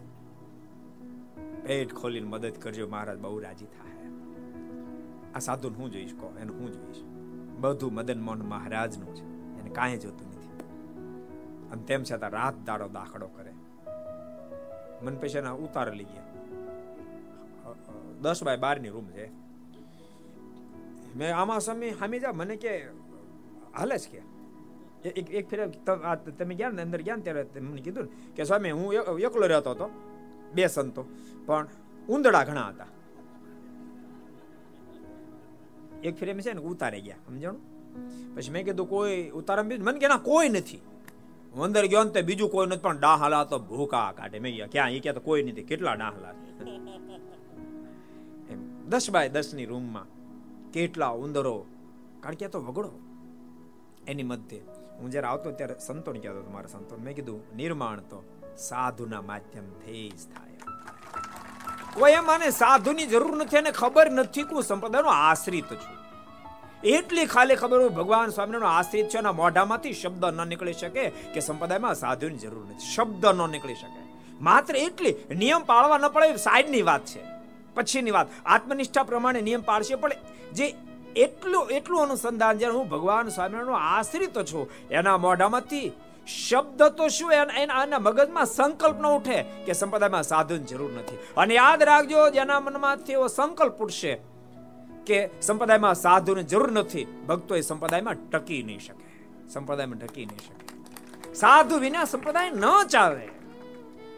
Speaker 2: પેટ ખોલીને મદદ કરજો, મહારાજ, બહુ રાજી થાય. આ સાધુ હું જોઈશ કહો, એને હું જોઈશ. બધું મદન મોહન મહારાજનું છે. એને કાંઈ જોતું નથી. અને તેમ છતાં રાત દાડો દાખલો કરે. મન પૈસાના ઉતાર લઈ ગયા. દસ બાય બારની રૂમ છે. મેં આમાં સમય હામી જા, મને કે હાલે જ કે. એક એક ફેર તમે ગયા ને અંદર ગયા ને ત્યારે મને કીધું કે સ્વામી હું એકલો રહેતો હતો બે સંતો પણ ઉંદડા ઘણા હતા એક ફેર છે ને ઉતારે ગયા સમજાણું પછી મેં કીધું કોઈ ઉતારા મને કે ના કોઈ નથી અંદર ગયો ને બીજું કોઈ નથી પણ ડાહલા તો ભૂકા કાઢે મેં ગયા ક્યાં એ ક્યાં તો કોઈ નથી કેટલા ડાહલા એમ દસ બાય દસની રૂમમાં કેટલા ઉંદરો કારણ કે તો વગડો એની મધ્ય હું જ્યારે આવતો ત્યારે સંતોને કહેતો હતો, મારા સંતો. મેં કીધું, નિર્માણ તો સાધુના માધ્યમથી જ થાય. કોઈ એમ આને સાધુની જરૂર નથી અને ખબર નથી કે હું સંપ્રદાયનો આશ્રિત છું. એટલી ખાલી ખબર હોય, ભગવાન સ્વામિનારાયણ આશ્રિત છે એના મોઢામાંથી શબ્દ ન નીકળી શકે કે સંપ્રદાયમાં સાધુની જરૂર નથી. શબ્દ ન નીકળી શકે. માત્ર એટલી, નિયમ પાળવા ન પડે સાઈડની વાત છે. પછીની વાત, આત્મનિષ્ઠા પ્રમાણે નિયમ પાળશે, પણ જે એટલું એટલું અનુસંધાન જ્યારે હું ભગવાન સ્વામિનારાયણનો આશ્રિત છું, એના મોઢામાંથી શબ્દ તો શું એના મગજમાં સંકલ્પ ન ઉઠે કે સંપ્રદાયમાં સાધુની જરૂર નથી. અને યાદ રાખજો, જેના મનમાંથી એવો સંકલ્પ ઉઠશે કે સંપ્રદાયમાં સાધુની જરૂર નથી, ભક્તો એ સંપ્રદાયમાં ટકી નહીં શકે. સંપ્રદાયમાં ટકી નહીં શકે. સાધુ વિના સંપ્રદાય ન ચાલે.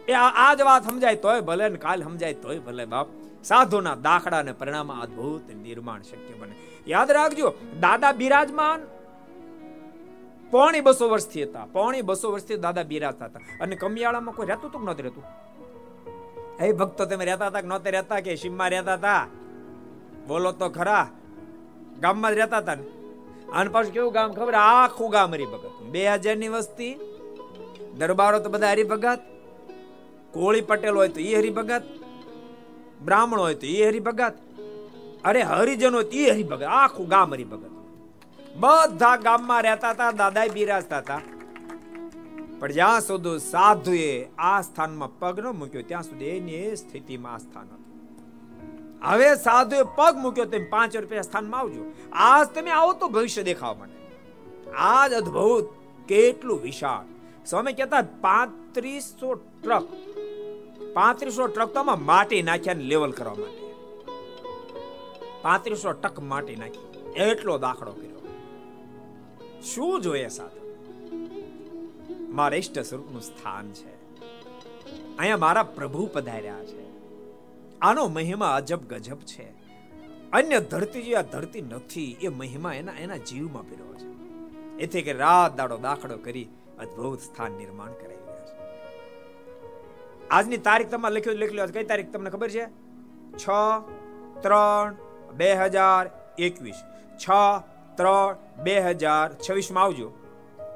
Speaker 2: એ આજ વાત સમજાય તોય ભલે ને કાલ સમજાય તોય ભલે બાપ. સાધુના દાખલા અને પરિણામ અદ્ભુત નિર્માણ શક્ય બને. યાદ રાખજો, દાદા બિરાજમાન પોણી બસો વર્ષથી હતા, પોણી બસો વર્ષથી દાદા બિરાજતા હતા. અને કમિયાળામાં કોઈ રહેતું તો નહોતું રહેતું? એ ભક્તો તમે રહેતા હતા કે નહોતા રહેતા કે શિમમાં રહેતા હતા? બોલો તો ખરા, ગામમાં જ રહેતા હતા ને? અને પાછું કેવું ગામ ખબર? આખું ગામ હરિભગત. બે હજારની વસ્તી, દરબારો તો બધા હરિભગત, કોળી પટેલ હોય તો એ હરિભગત, બ્રાહ્મણ હોય તો એ હરિભગત અરે હરિજનો તી હરિભગત, આખું ગામ હરિભગત. બધા ગામમાં રહેતા હતા દાદા બિરાજતા હતા. પણ જ્યાં સુધી સાધુએ આ સ્થાનમાં પગ ન મૂક્યો, ત્યાં સુધી એની એ સ્થિતિમાં આ સ્થાન હતું. હવે સાધુએ પગ મૂક્યો તેમ પાંચ રૂપિયા સ્થાનમાં આવજો. આજ તમે આવો તો ભવિષ્ય દેખાવા માટે. આજ અદ્ભુત, કેટલું વિશાળ. સ્વામી કહેતા પાંત્રીસો ટ્રક પાંત્રીસો ટ્રક તો માટી નાખ્યા લેવલ કરવા માટે. પાંત્રીસો ટક માટી નાખી, એટલો દાખલો કર્યો. શું જોઈએ સાધુ? મારા ઇષ્ટ સ્વરૂપનું સ્થાન છે. અહીંયા મારા પ્રભુ પધાર્યા છે. આનો મહિમા અજબ ગજબ છે. અન્ય ધરતી જે આ ધરતી નથી, એ મહિમા એના એના જીવમાં પીરો છે. એથી કે રાત દાડો દાખલો કરી અદ્ભુત સ્થાન નિર્માણ કરાવી રહ્યા છે. આજની તારીખ તમારે લખ્યું લખ્યું કઈ તારીખ, તમને ખબર છે? છ, ત્રણ બે હજાર એકવીસ. છ, ત્રણ, બે હજાર છવ્વીસમાં આવજો.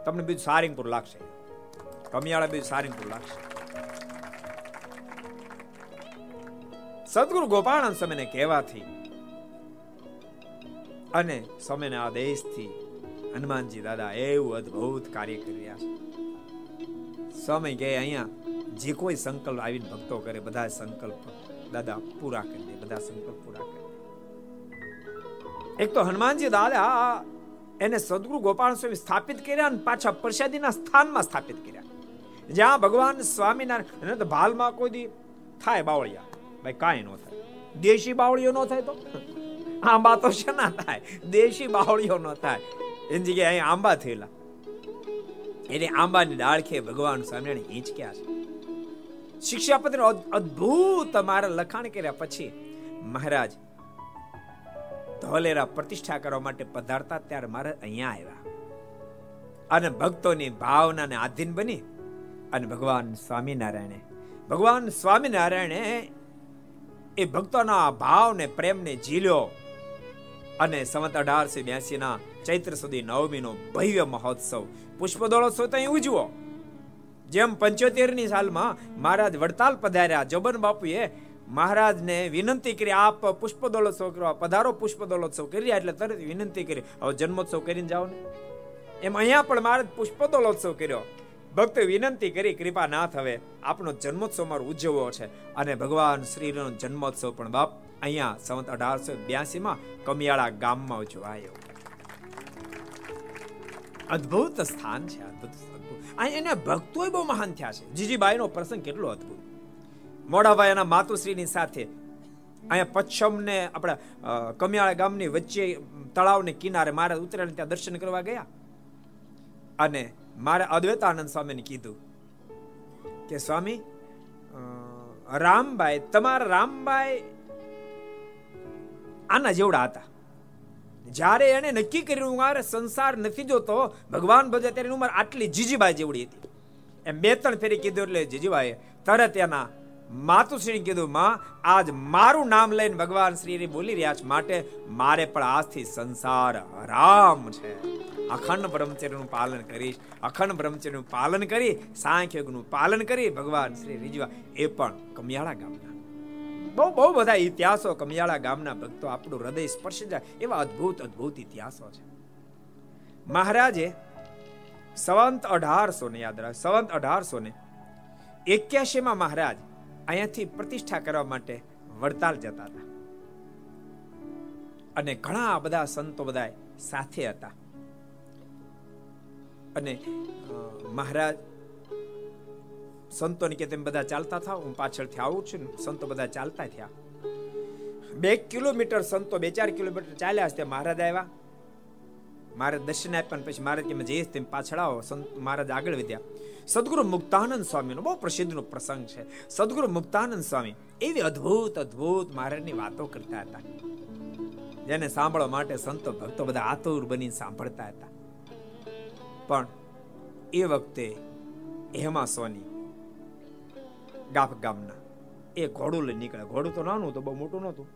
Speaker 2: તમને બીજું સારિંગપુર લાગશે. કમિયાળા બીજું સારિંગપુર લાગશે. સદગુરુ ગોપાળાનંદ સમયને કહેવાથી અને સમયના આદેશથી હનુમાનજી દાદા એવું અદ્ભુત કાર્ય કરી રહ્યા છે. સમય કે અહીંયા જે કોઈ સંકલ્પ આવીને ભક્તો કરે, બધા સંકલ્પ દાદા પૂરા કરી દે, બધા સંકલ્પ પૂરા કરી એક તો હનુમાનજી દાદા એને સદગુરુ ગોપાલ સ્વામી સ્થાપિત કર્યા અને પાછા પ્રસાદીના સ્થાનમાં સ્થાપિત કર્યા. જ્યાં ભગવાન સ્વામિનારાયણ તો ભાલમાં કોઈ દી થાય બાવળિયા. ભાઈ કાંઈ ન થાય. દેશી બાવળીઓ ન થાય તો? આંબા તો છે ના થાય? દેશી બાવળીઓ ન થાય. એની જગ્યાએ અહીં આંબા થયેલા. એટલે આંબાની ડાળખે ભગવાન સ્વામિનારાયણ હિંચક્યા છે. શિક્ષાપતિ અદ્ભુત મારા લખાણ કર્યા પછી મહારાજ ધોલેરા પ્રતિષ્ઠા કરવા માટે પધારતા ત્યારે મારે અહીંયા આવ્યા. અને ભક્તોની ભાવનાને આધીન બની અને ભગવાન સ્વામિનારાયણે ભગવાન સ્વામિનારાયણે એ ભક્તોના ભાવને, પ્રેમને ઝીલ્યો અને સંવત અઢારસો બ્યાસી ના ચૈત્ર સુધી નવમીનો ભવ્ય મહોત્સવ પુષ્પદોળોત્સવ તો અહીં ઉજવો. જેમ પંચોતેરની સાલમાં મહારાજ વડતાલ પધાર્યા, જોબન બાપુએ મહારાજને વિનંતી કરી, આપ પુષ્પદોલોત્સવ કરવા પધારો પુષ્પદોલોત્સવ કર્યા એટલે તરત વિનંતી કરી હવે જન્મોત્સવ કરીને જાઓ ને. એમ અહીંયા પણ મહારાજ પુષ્પદોલોત્સવ કર્યો. ભક્ત વિનંતી કરી, કૃપાનાથ, હવે આપનો જન્મોત્સવ મારો ઉજવવો છે અને ભગવાન શ્રીનો જન્મોત્સવ પણ બાપ, અહીંયા સંવત અઢારસો બ્યાસી માં કમિયાળા ગામમાં ઉજવાયો અદ્ભુત સ્થાન છે, અદ્ભુત અને એને ભક્તો બહુ મહાન થયા છે. જીજીબાઈ નો પ્રસંગ કેટલો અદ્ભુત. મોડાભાઈ એના માતુશ્રીની સાથે. અહીંયા પચ્છમ ને આપણા કમિયાળા ગામની વચ્ચે તળાવને કિનારે મારા ઉતરેલ ત્યાં દર્શન કરવા ગયા. અને મારે અદ્વૈતાનંદ સ્વામીને કીધું કે, સ્વામી રામભાઈ તમારા રામભાઈ આના જેવડા હતા. જ્યારે એને નક્કી કર્યું મારે સંસાર નથી જોતો, ભગવાન ભજે ત્યારે ઉંમર આટલી જીજીબાઈ જેવડી હતી. એમ બે ત્રણ ફેરી કીધું એટલે જીજીબાઈ તરત એના માતુશ્રી કીધું, માં, આજ મારું નામ લઈને ભગવાન શ્રી બોલી રહ્યા છે. માટે મારે પણ આજથી સંસાર આરામ છે. અખંડ બ્રહ્મચર્યનું પાલન કરીશ, અખંડ બ્રહ્મચર્યનું પાલન કરી સાંખ્યનું પાલન કરી, ભગવાન શ્રી રીજવા એ પણ કમિયાળા ગામના. બહુ બહુ બધા ઇતિહાસો કમિયાળા ગામના ભક્તો આપણું હૃદય સ્પર્શ જાય. એવા અદ્ભુત અદ્ભુત ઇતિહાસો છે. મહારાજે સંવંત અઢારસો ને યાદ રાખ, સવંત અઢારસો ને એક્યાસી માં મહારાજ અહીંયાથી પ્રતિષ્ઠા કરવા માટે વડતાલ જતા હતા. અને ઘણા બધા સંતો બધા સાથે હતા. અને મહારાજ, સંતોને કે તમે બધા ચાલતા થાવ હું પાછળથી આવું છું સંતો બધા ચાલતા થયા. બે કિલોમીટર સંતો, બે ચાર કિલોમીટર ચાલ્યા હશે મહારાજ આવ્યા. મારે દર્શન આપ્યા પછી મહારાજ કે જઈશ તેમ પાછળ આવો. સંત મહારાજ આગળ વધ્યા. સદગુરુ મુક્તાનંદ સ્વામીનો બહુ પ્રસિદ્ધનો પ્રસંગ છે. સદગુરુ મુક્તાનંદ સ્વામી એવી અદ્ભુત અદ્ભુત મહારાજની વાતો કરતા હતા. જેને સાંભળવા માટે સંતો ભક્તો બધા આતુર બની સાંભળતા હતા. પણ એ વખતે હેમા સોની ગાફ ગામના એ ઘોડું લઈ નીકળે ઘોડું તો નાનું તો બહુ મોટું નહોતું.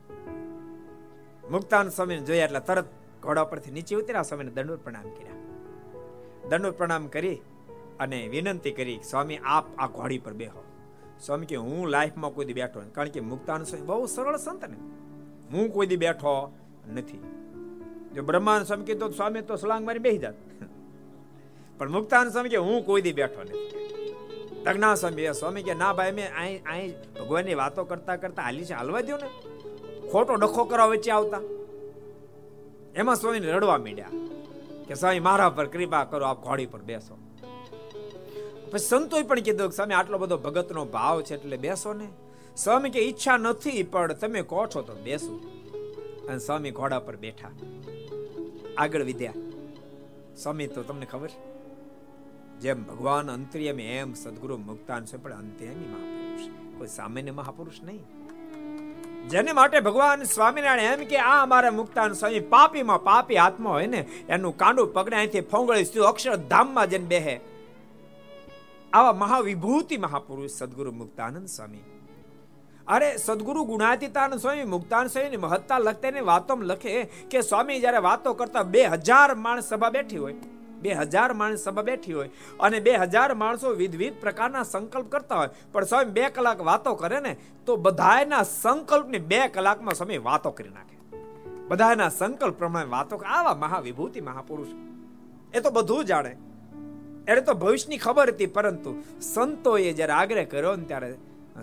Speaker 2: મુક્તાન સ્વામીને જોયા એટલે તરત ઘોડા પરથી નીચે ઉતર્યા. સ્વામીને દંડોત પ્રણામ કર્યા. દંડોત પ્રણામ કરી અને વિનંતી કરી, સ્વામી, આપ આ ઘોડી પર બેહો. સ્વામી કે, હું લાઈફમાં કોઈ દી બેઠો કારણ કે મુક્તાન સ્વામી બહુ સરળ સંત ને. હું કોઈ દી બેઠો નથી. જો બ્રહ્માન સ્વામી કીધું સ્વામી, તો સલાંગ મારી બેસી જાત. પણ મુક્તાન સ્વામી કે, હું કોઈ દી બેઠો નથી. તજ્ઞા સ્વામી સ્વામી કે, ના ભાઈ મેં અહીં અહીં ભગવાનની વાતો કરતા કરતા હાલી છે હાલવા દો ને. ખોટો ડખો કરવા વચ્ચે આવતા. એમાં સ્વામીને રડવા માંડ્યા કે, સ્વામી, મારા પર કૃપા કરો, આપ ઘોડી પર બેસો. પછી સંતોએ પણ કીધું સ્વામી, આટલો બધો ભગતનો ભાવ છે એટલે બેસો ને. સ્વામી કે ઈચ્છા નથી, પણ તમે કહો છો તો બેસું. અને સ્વામી ઘોડા પર બેઠા. આગળ વિદ્યા. સ્વામી, તો તમને ખબર? જેમ ભગવાન અંતરિયમ એમ સદગુરુ મુક્તાન છે, પણ અંત્યમી મહાપુરુષ. કોઈ સામાન્ય મહાપુરુષ નહીં. જેને માટે ભગવાન સ્વામિનારાયણ એમ કે, આ અમારા મુક્તાન સ્વામી, પાપીમાં પાપી આત્મા હોય ને, એનું કાંડું પગડે અહીંથી ફોંગળી અક્ષર અક્ષરધામમાં જઈને બેહે. આવા મહાવિભૂતિ મહાપુરુષ સદગુરુ મુક્તાનંદ સ્વામી. અરે સદગુરુ ગુણાતીતાનંદ સ્વામી મુક્તાન સ્વામી મહત્તા લખતા એની વાતોમાં લખે કે સ્વામી જ્યારે વાતો કરતા બે હજાર માણસ સભા બેઠી હોય, બે હજાર માણસ સભા બેઠી હોય અને બે હજાર માણસો વિધવિધ પ્રકારના સંકલ્પ કરતા હોય, પણ સ્વામી બે કલાક વાતો કરે ને, તો બધાના સંકલ્પની બે કલાકમાં સ્વામી વાતો કરી નાખે. બધાના સંકલ્પ પ્રમાણે વાતો આવા મહાવિભૂતિ મહાપુરુષ. એ તો બધું જાણે. એને તો ભવિષ્યની ખબર હતી, પરંતુ સંતોએ જ્યારે આગ્રહ કર્યો ને ત્યારે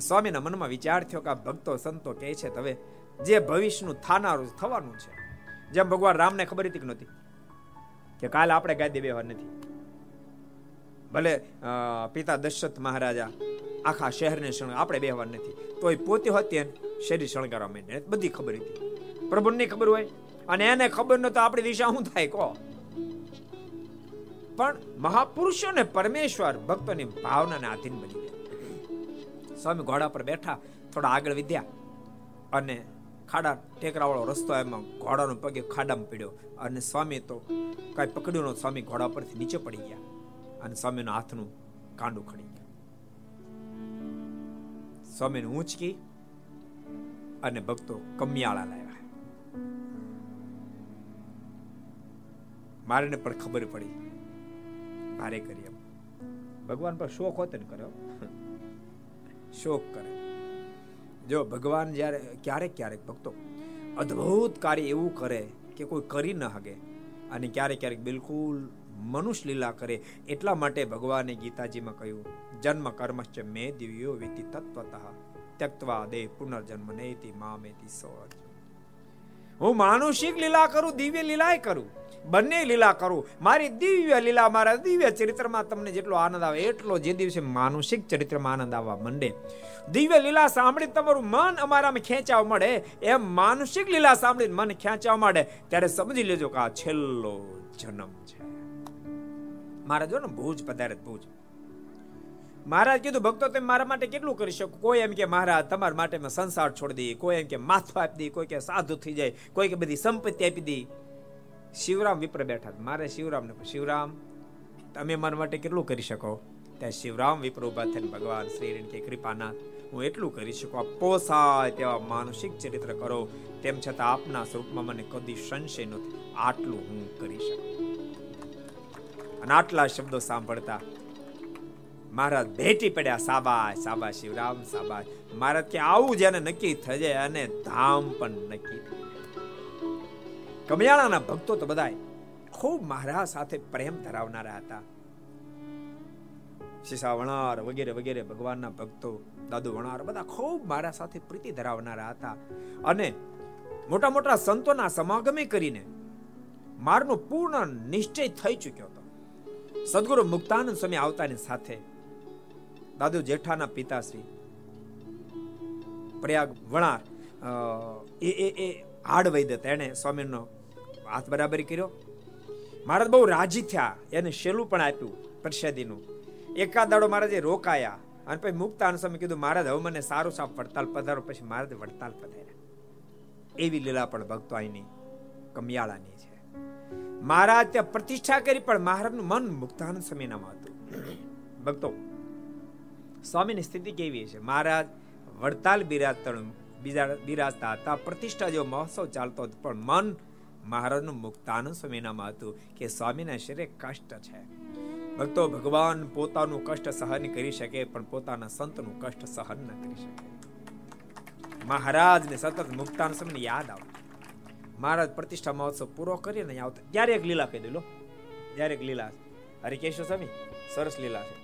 Speaker 2: સ્વામીના મનમાં વિચાર થયો કે આ ભક્તો સંતો કહે છે હવે જે ભવિષ્યનું થાનારું થવાનું છે, જેમ ભગવાન રામને ખબર હતી કે નહોતી, કે કાલે આપણે ગાદી બેવા નથી. ભલે પિતા દશરથ મહારાજા આખા શહેરને શણ, આપણે બેહવા નથી તો એ પોતે હતી શરીર શણગારવા માંડે, બધી ખબર હતી. પ્રભુને ખબર હોય, અને એને ખબર ન તો આપણી દિશા શું થાય, કહો. પણ મહાપુરુષો ને પરમેશ્વર ભક્તોની ભાવનાને આધીન બની ગયા. સ્વામી ઘોડા પર બેઠા, થોડા આગળ વિદ્યા અને ખાડા ટેકરાવાળો રસ્તો એમાં ઘોડાનો પગે ખાડામાં પડ્યો અને સ્વામી તો કાંઈ પકડ્યું ન સ્વામી ઘોડા પરથી નીચે પડી ગયા અને સ્વામીના હાથનું કાંડું ખડી ગયા. સ્વામીને ઊંચકી અને ભક્તો કમિયાળા લાવ્યા. મારે પણ ખબર પડી ભારે કરી એમ ભગવાન પર શોખ હોતે ને કર્યો. શોક કરે. જો ભગવાન જ્યારે ક્યારેક ક્યારેક ભક્તો અદ્ભુત કાર્ય એવું કરે કે કોઈ કરી ન હગે અને ક્યારેક ક્યારેક બિલકુલ મનુષ્ય લીલા કરે, એટલા માટે ભગવાને ગીતાજીમાં કહ્યું, જન્મ કર્મશ્ચ મે દિવ્યો વેતિ તત્વતઃ ત્યક્તવા દે પુનર્જન્મ નૈતિ મામેતિ સો હું માનુષિક લીલા કરું, દિવ્ય લીલાય કરું. બંને લીલા કરું. મારી દિવ્ય લીલા, મારા દિવ્ય ચરિત્રમાં તમને જેટલો આનંદ આવે, એટલો જે દિવસે માનુષિક ચરિત્રમાં આનંદ આવવા મંડે. દિવ્ય લીલા સાંભળી તમારું મન અમારામાં ખેંચાવ મળે. એમ માનુષિક લીલા સાંભળી મન ખેંચાવ માંડે ત્યારે સમજી લેજો કે આ છેલ્લો જન્મ છે. મારા જો ને ભૂજ પધારે, ભૂજ. મહારાજ કીધું, ભક્તો, તમે મારા માટે કેટલું કરી શકો? કોઈ એમ કે, મહારાજ, તમારા માટે મેં સંસાર છોડી દઈએ કોઈ એમ કે, માથું આપી દઈએ કોઈ કે, સાધુ થઈ જાય. કોઈ કે, બધી સંપત્તિ આપી દઈ શિવરામ વિપ્ર બેઠા મારે શિવરામ ને શિવરામ, તમે મારા માટે કેટલું કરી શકો? ત્યાં શિવરામ વિપ્ર ઊભા થઈને, ભગવાન શ્રી કે કૃપાનાથ હું એટલું કરી શકું. પોસાય તેવા માનસિક ચરિત્ર કરો. તેમ છતાં આપના સ્વરૂપમાં મને કદી સંશય નથી. આટલું હું કરી શકું. અને આટલા શબ્દો સાંભળતા મહારાજ ભેટી પડ્યા સાબાશ સાબાશ શિવરામ સાબાશ મહારાજ કે આવું જેને નક્કી થઈ જાય અને ધામ પણ નક્કી કમયાળાના ભક્તો તો બધા ખૂબ મહારાજ સાથે પ્રેમ ધરાવનારા હતા. શિષા વણાર વગેરે વગેરે ભગવાનના ભક્તો, દાદુ વણાર બધા ખૂબ મારા સાથે પ્રીતિ ધરાવનારા હતા. અને મોટા મોટા સંતોના સમાગમે કરીને મારનો પૂર્ણ નિશ્ચય થઈ ચૂક્યો હતો. સદગુરુ મુક્તાનંદ સ્વામી આવતાની સાથે દાદુ જેઠાના પિતાશ્રી પ્રયાગ વણાર એ એ એ હાડ વૈદ્ય તેણે સ્વામીનો હાથ બરાબર કર્યો? મહારાજ બહુ રાજી થયા. એને શેલું પણ આપ્યું પ્રસાદીનું. એકાદ દાડો મહારાજે રોકાયા અને પછી મુક્તાન સમય કીધું મહારાજ હવે મને સારું સાફ વડતાલ પધારો. પછી મહારાજ વડતાલ પધાર્યા. એવી લીલા પણ ભક્તો અહીંની કમિયાળાની છે. મહારાજ ત્યાં પ્રતિષ્ઠા કરી, પણ મહારાજનું મન મુક્તાનંદ સમયનામાં હતું. ભક્તો, સ્વામીની સ્થિતિ કેવી છે? મહારાજ વડતાલ બિરાજતા બીજા બિરાજતા હતા. પ્રતિષ્ઠા જેવો મહોત્સવ ચાલતો હતો, પણ મન મહારાજનું મુક્તાનંદ સ્વામીનામાં હતું કે સ્વામીના શરીરે કષ્ટ છે. ભક્તો ભગવાન પોતાનું કષ્ટ સહન કરી શકે પણ પોતાના સંતનું કષ્ટ સહન ન કરી શકે. મહારાજને સતત મુક્તાન સ્વામીને યાદ આવે. મહારાજ પ્રતિષ્ઠા મહોત્સવ પૂરો કરીને આવતા ત્યારે એક લીલા કહી દઉં ત્યારે એક લીલા હરિકેશ્વર સ્વામી, સરસ લીલા છે.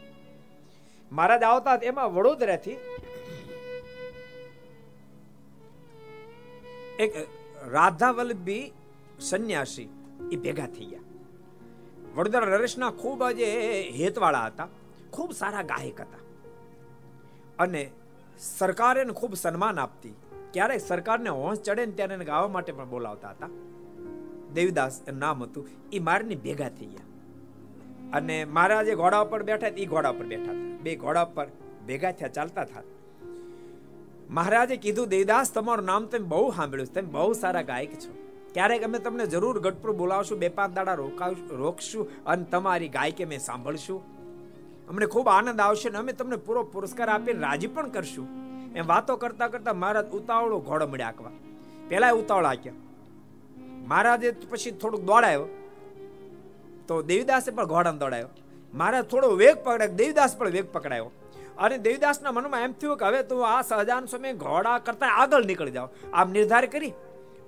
Speaker 2: મહારાજ આવતા એમાં વડોદરાથી એક રાધા વલ્લભી સંન્યાસી એ ભેગા થઈ ગયા. વડોદરા નરેશના ખૂબ જ હેતવાળા હતા, ખૂબ સારા ગાયક હતા. અને સરકારે ખૂબ સન્માન આપતી ક્યારેક સરકારને હોંશ ચડે ને ત્યારે ગાવા માટે પણ બોલાવતા હતા. દેવીદાસ એનું નામ હતું એ મારની ભેગા થઈ ગયા. અને મારા જે ઘોડા ઉપર બેઠા એ ઘોડા ઉપર બેઠા હતા. બે ઘોડા પર ભેગા થયા, ચાલતા હતા મહારાજે કીધું, દેવદાસ, તમારું નામ તમે બહુ સાંભળ્યું તમે બહુ સારા ગાયક છો. ક્યારેક અમે તમને જરૂર ગઢપુર બોલાવશું, બે પાંચ દાડા રોકાવ રોકશું અને તમારી ગાયકે મેં સાંભળશું. અમને ખૂબ આનંદ આવશે ને અમે તમને પૂરો પુરસ્કાર આપીને રાજી પણ કરશું. એમ વાતો કરતા કરતા મહારાજ ઉતાવળો ઘોડો મળ્યા આંકવા. પેલા ઉતાવળ આક્યા. મહારાજે પછી થોડુંક દોડાયો. તો દેવીદાસે પણ ઘોડાને દોડાયો. મહારાજ થોડો વેગ પકડાયો દેવીદાસ પણ વેગ પકડાયો. અને દેવીદાસના મનમાં એમ થયું કે હવે તું આ સહજાન સમય ઘોડા કરતા આગળ નીકળી જાવ. આમ નિર્ધાર કરી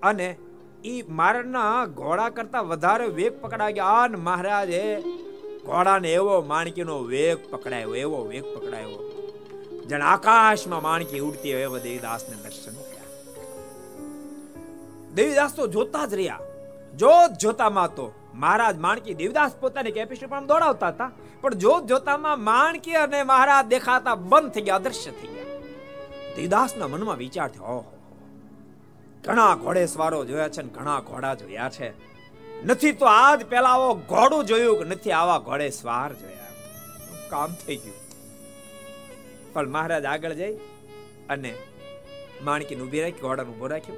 Speaker 2: અને ઈ મારના ઘોડા કરતા વધારે વેગ પકડાઈ ગયા. અને મહારાજે ઘોડાને એવો માણકીનો વેગ પકડાયો, એવો વેગ પકડાયો. જાણે આકાશમાં માણકી ઉડતી હોય એવો દેવીદાસને દર્શન થયા દેવીદાસ તો જોતા જ રહ્યા. જોત જોતામાં તો મહારાજ માણકી દેવદાસ પોતાની કેપેસિટી પણ દોડાવતા હતા. પણ જોત જોતામાં માણકી અને મહારાજ દેખાતા બંધ થઈ ગયા અદ્રશ્ય થઈ ગયા. દેવદાસના મનમાં વિચાર થયો ઘણા ઘોડેસવારો જોયા છે ને ઘણા ઘોડા જોયા છે. નથી તો આજ પેલા આવો ઘોડું જોયું કે નથી આવા ઘોડે સવાર જોયા કામ થઈ ગયું. પણ મહારાજ આગળ જઈ અને માણકીને ઊભી રાખી ઘોડાને ઊભો રાખ્યો.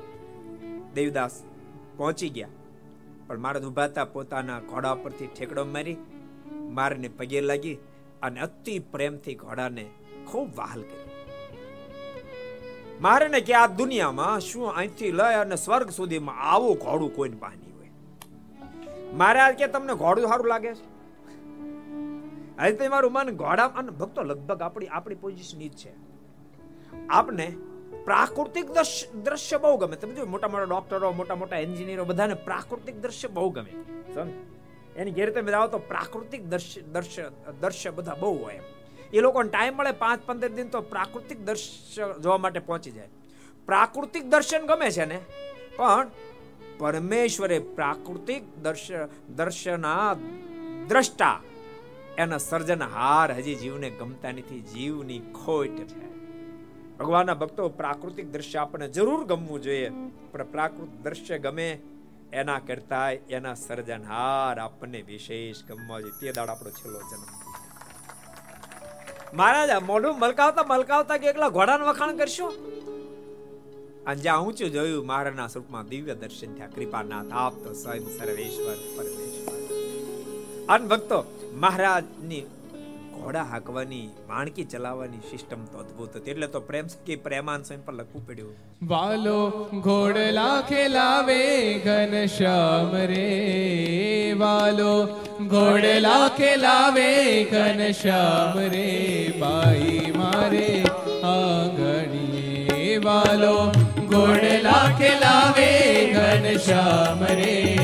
Speaker 2: દેવદાસ પહોંચી ગયા. પણ મહારાજ ઊભા હતા, પોતાના ઘોડા પરથી ઠેકડો મારી, મારને પગે લાગી અને અતિ પ્રેમથી ઘોડાને ખૂબ વહાલ કરી મારે ને કે આ દુનિયામાં શું અહીંથી લઈ અને સ્વર્ગ સુધીમાં આવું ઘોડું કોઈને પાણી હોય? મારે આ કે તમને ઘોડું સારું લાગે છે? આજે મારું મન ઘોડા અને ભક્તો લગભગ આપણી આપણી પોઝિશન જ છે. આપને પ્રાકૃતિક દ્રશ્ય બહુ ગમે. તમે જો મોટા મોટા ડોક્ટરો મોટા મોટા એન્જિનિયરો બધાને પ્રાકૃતિક દ્રશ્ય બહુ ગમે. સમજ એની ઘેર તમે જાઓ તો પ્રાકૃતિક દ્રશ્ય દ્રશ્ય દ્રશ્ય બધા બહુ હોય એ લોકોને ટાઈમ મળે પાંચ પંદર દિન તો પ્રાકૃતિક દર્શન જોવા માટે પહોંચી જાય. પ્રાકૃતિક દર્શન ગમે છે ને, પણ પરમેશ્વરે પ્રાકૃતિક દર્શન દર્શના દ્રષ્ટા એના સર્જનહાર હજી જીવને ગમતા નથી, જીવની ખોટ છે. ભગવાનના ભક્તો, પ્રાકૃતિક દ્રશ્ય આપણને જરૂર ગમવું જોઈએ, પણ પ્રાકૃતિક દ્રશ્ય ગમે એના કરતા એના સર્જનહાર આપણને વિશેષ ગમવા જોઈએ. તે દાડ આપણો છેલ્લો જન્મ. મહારાજ મોઢું મલકાવતા મલકાવતા કે એકલા ઘોડાનું વખાણ કરશો? અને જ્યાં ઊંચું જોયું, મહારાજના સ્વરૂપમાં દિવ્ય દર્શન થયા. કૃપાનાથ, આપ તો સ્વયં સર્વેશ્વર પરમેશ્વર. અન ભક્તો, મહારાજની ઘોડા હાંકવાની માણકી ચલાવવાની સિસ્ટમ તો અદ્ભુત હતી. એટલે તો પ્રેમ કે પ્રેમાન સ્વયં પર લખવું પડ્યું.
Speaker 1: વાલો ઘોડલા ખેલાવે ઘનશ્યામ રે. વાલો ઘોડલા ખેલાવે ઘનશ્યામ રે. બાઈ મારે આંગણીએ. વાલો ઘોડલા ખેલાવે ઘનશ્યામ રે.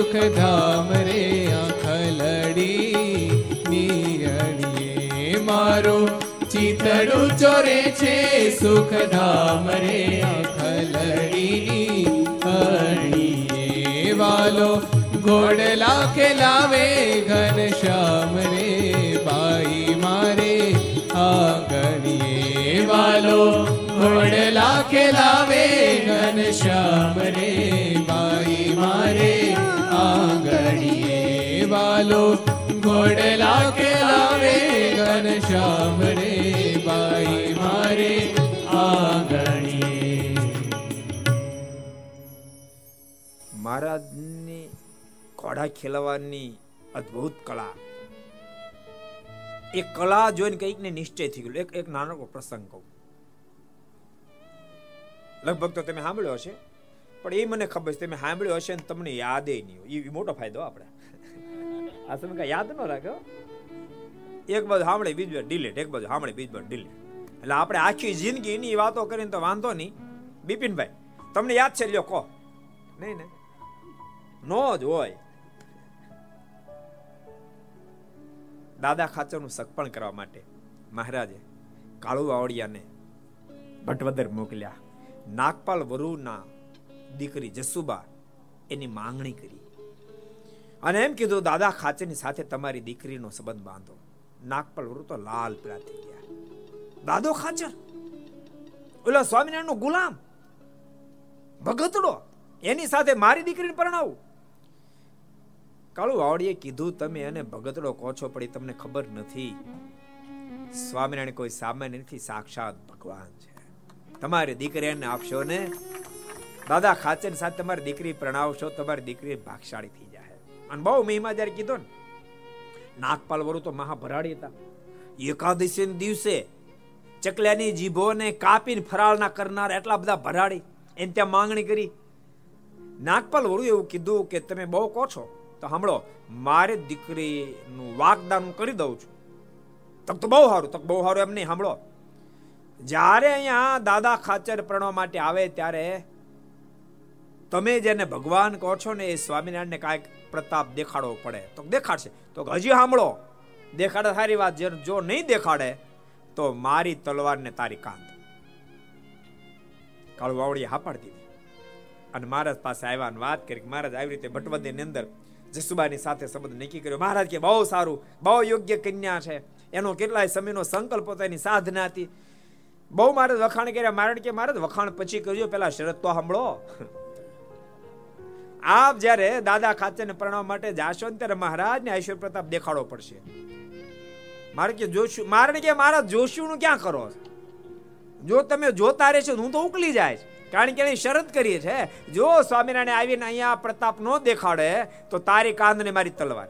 Speaker 1: સુખધામ રે આખલડી નિયણીએ મારો ચિતડું ચોરે છે સુખ ધામ રે આખલડી અણીએ વાલો ઘોડલા ઘન શ્યામ રે બાઈ મારે આગણીએ વાલો ઘોડલા ઘન શ્યામ રે વાલો ઘોડલા ઘન શ્યામ રે બાઈ મારે આંગણીએ.
Speaker 2: મહારાજની ઘોડા ખેલવાની અદ્ભુત કળા. એ કલા જોઈને કંઈક ને નિશ્ચય થઈ ગયો એક એક નાનો પ્રસંગ કહું. લગભગ તો તમે સાંભળ્યો હશે, પણ એ મને ખબર છે, તમે સાંભળ્યો હશે ને તમને યાદ નહીં હોય. એ મોટો ફાયદો આપણે. આ તમે કઈ યાદ ન રાખ્યો એક બાજુ સાંભળે બીજ બાજુ ડિલેટ એક બાજુ સાંભળે બીજ બાજુ ડિલેટ એટલે આપણે આખી જિંદગી એની વાતો કરીને તો વાંધો નહીં. બિપિનભાઈ તમને યાદ છે લ્યો કહો. નહીં ને નો જ હોય. દાદા ખાચરનું સગપણ કરવા માટે મહારાજે કાળુ વાવડિયાને ભટવદર મોકલ્યા. નાગપાલ વરુના દીકરી જસુબા એની માંગણી કરી. અને એમ કીધું, દાદા, ખાચરની સાથે તમારી દીકરીનો સંબંધ બાંધો. નાગપલ વરુ તો લાલ પીળા થઈ ગયા. દાદો ખાચર? ઓલા સ્વામિનારાયણનો ગુલામ? ભગતડો? એની સાથે મારી દીકરીને પરણાવું? કાળુ વાવડીએ કીધું, તમે એને ભગતડો કહો છો પડી તમને ખબર નથી. સ્વામિનારાયણ કોઈ સામાન્ય નથી, સાક્ષાત ભગવાન છે. તમારી દીકરી એને આપશો ને? દાદા ખાચર સાથે તમારી દીકરી પ્રણાવશો, તમારી દીકરી ભાગશાળી થઈ અને બહુ મહિમા જયારે કીધો ને, નાગપાલ વરુ તો મહાભરાડી હતા. એકાદશી દિવસે ચકલ્યાની જીભોને કાપીને ફરાળના કરનાર એટલા બધા ભરાડી, એને ત્યાં માંગણી કરી. નાગપાલ વરુ એવું કીધું કે, તમે બહુ કહો છો, તો સાંભળો, મારે દીકરીનું વાગદાન કરી દઉં છું. તક તો બહુ સારું, તક બહુ સારું એમ નહીં, સાંભળો. જ્યારે અહીંયા દાદા ખાચર પ્રણવા માટે આવે ત્યારે તમે જેને ભગવાન કહો છો ને એ સ્વામિનારાયણને કાંઈક પ્રતાપ દેખાડવો પડે. તો દેખાડશે. તો હજી સાંભળો. દેખાડે સારી વાત. જો નહીં દેખાડે, તો મારી તલવારને તારી કાંત કાળુ વાવડીએ હા પાડી દીધી. અને મહારાજ પાસે આવ્યા વાત કરી મહારાજ આવી રીતે ભટવદની અંદર જસુબાની સાથે સંબંધ નક્કી કર્યો. મહારાજ કે બહુ સારું, બહુ યોગ્ય કન્યા છે. એનો કેટલાય સમયનો સંકલ્પ પોતાની સાધના હતી. બહુ મારે વખાણ કર્યા. મારણ કે મારે વખાણ પછી કરજો પેલા શરત તો સાંભળો. આપ જ્યારે દાદા ખાચરને પ્રણામ માટે જાશો ત્યારે મહારાજને ઐશ્વર પ્રતાપ દેખાડવો પડશે. મારે કે જોશું મારે કે મારા જોશું નું ક્યાં કરો? જો તમે જોતા રહેશો હું તો ઉકલી જાય કારણ કે એની શરત કરીએ છે, જો સ્વામિનારાયણ આવીને અહીંયા પ્રતાપ નો દેખાડે, તો તારી કાંદ ને મારી તલવાર.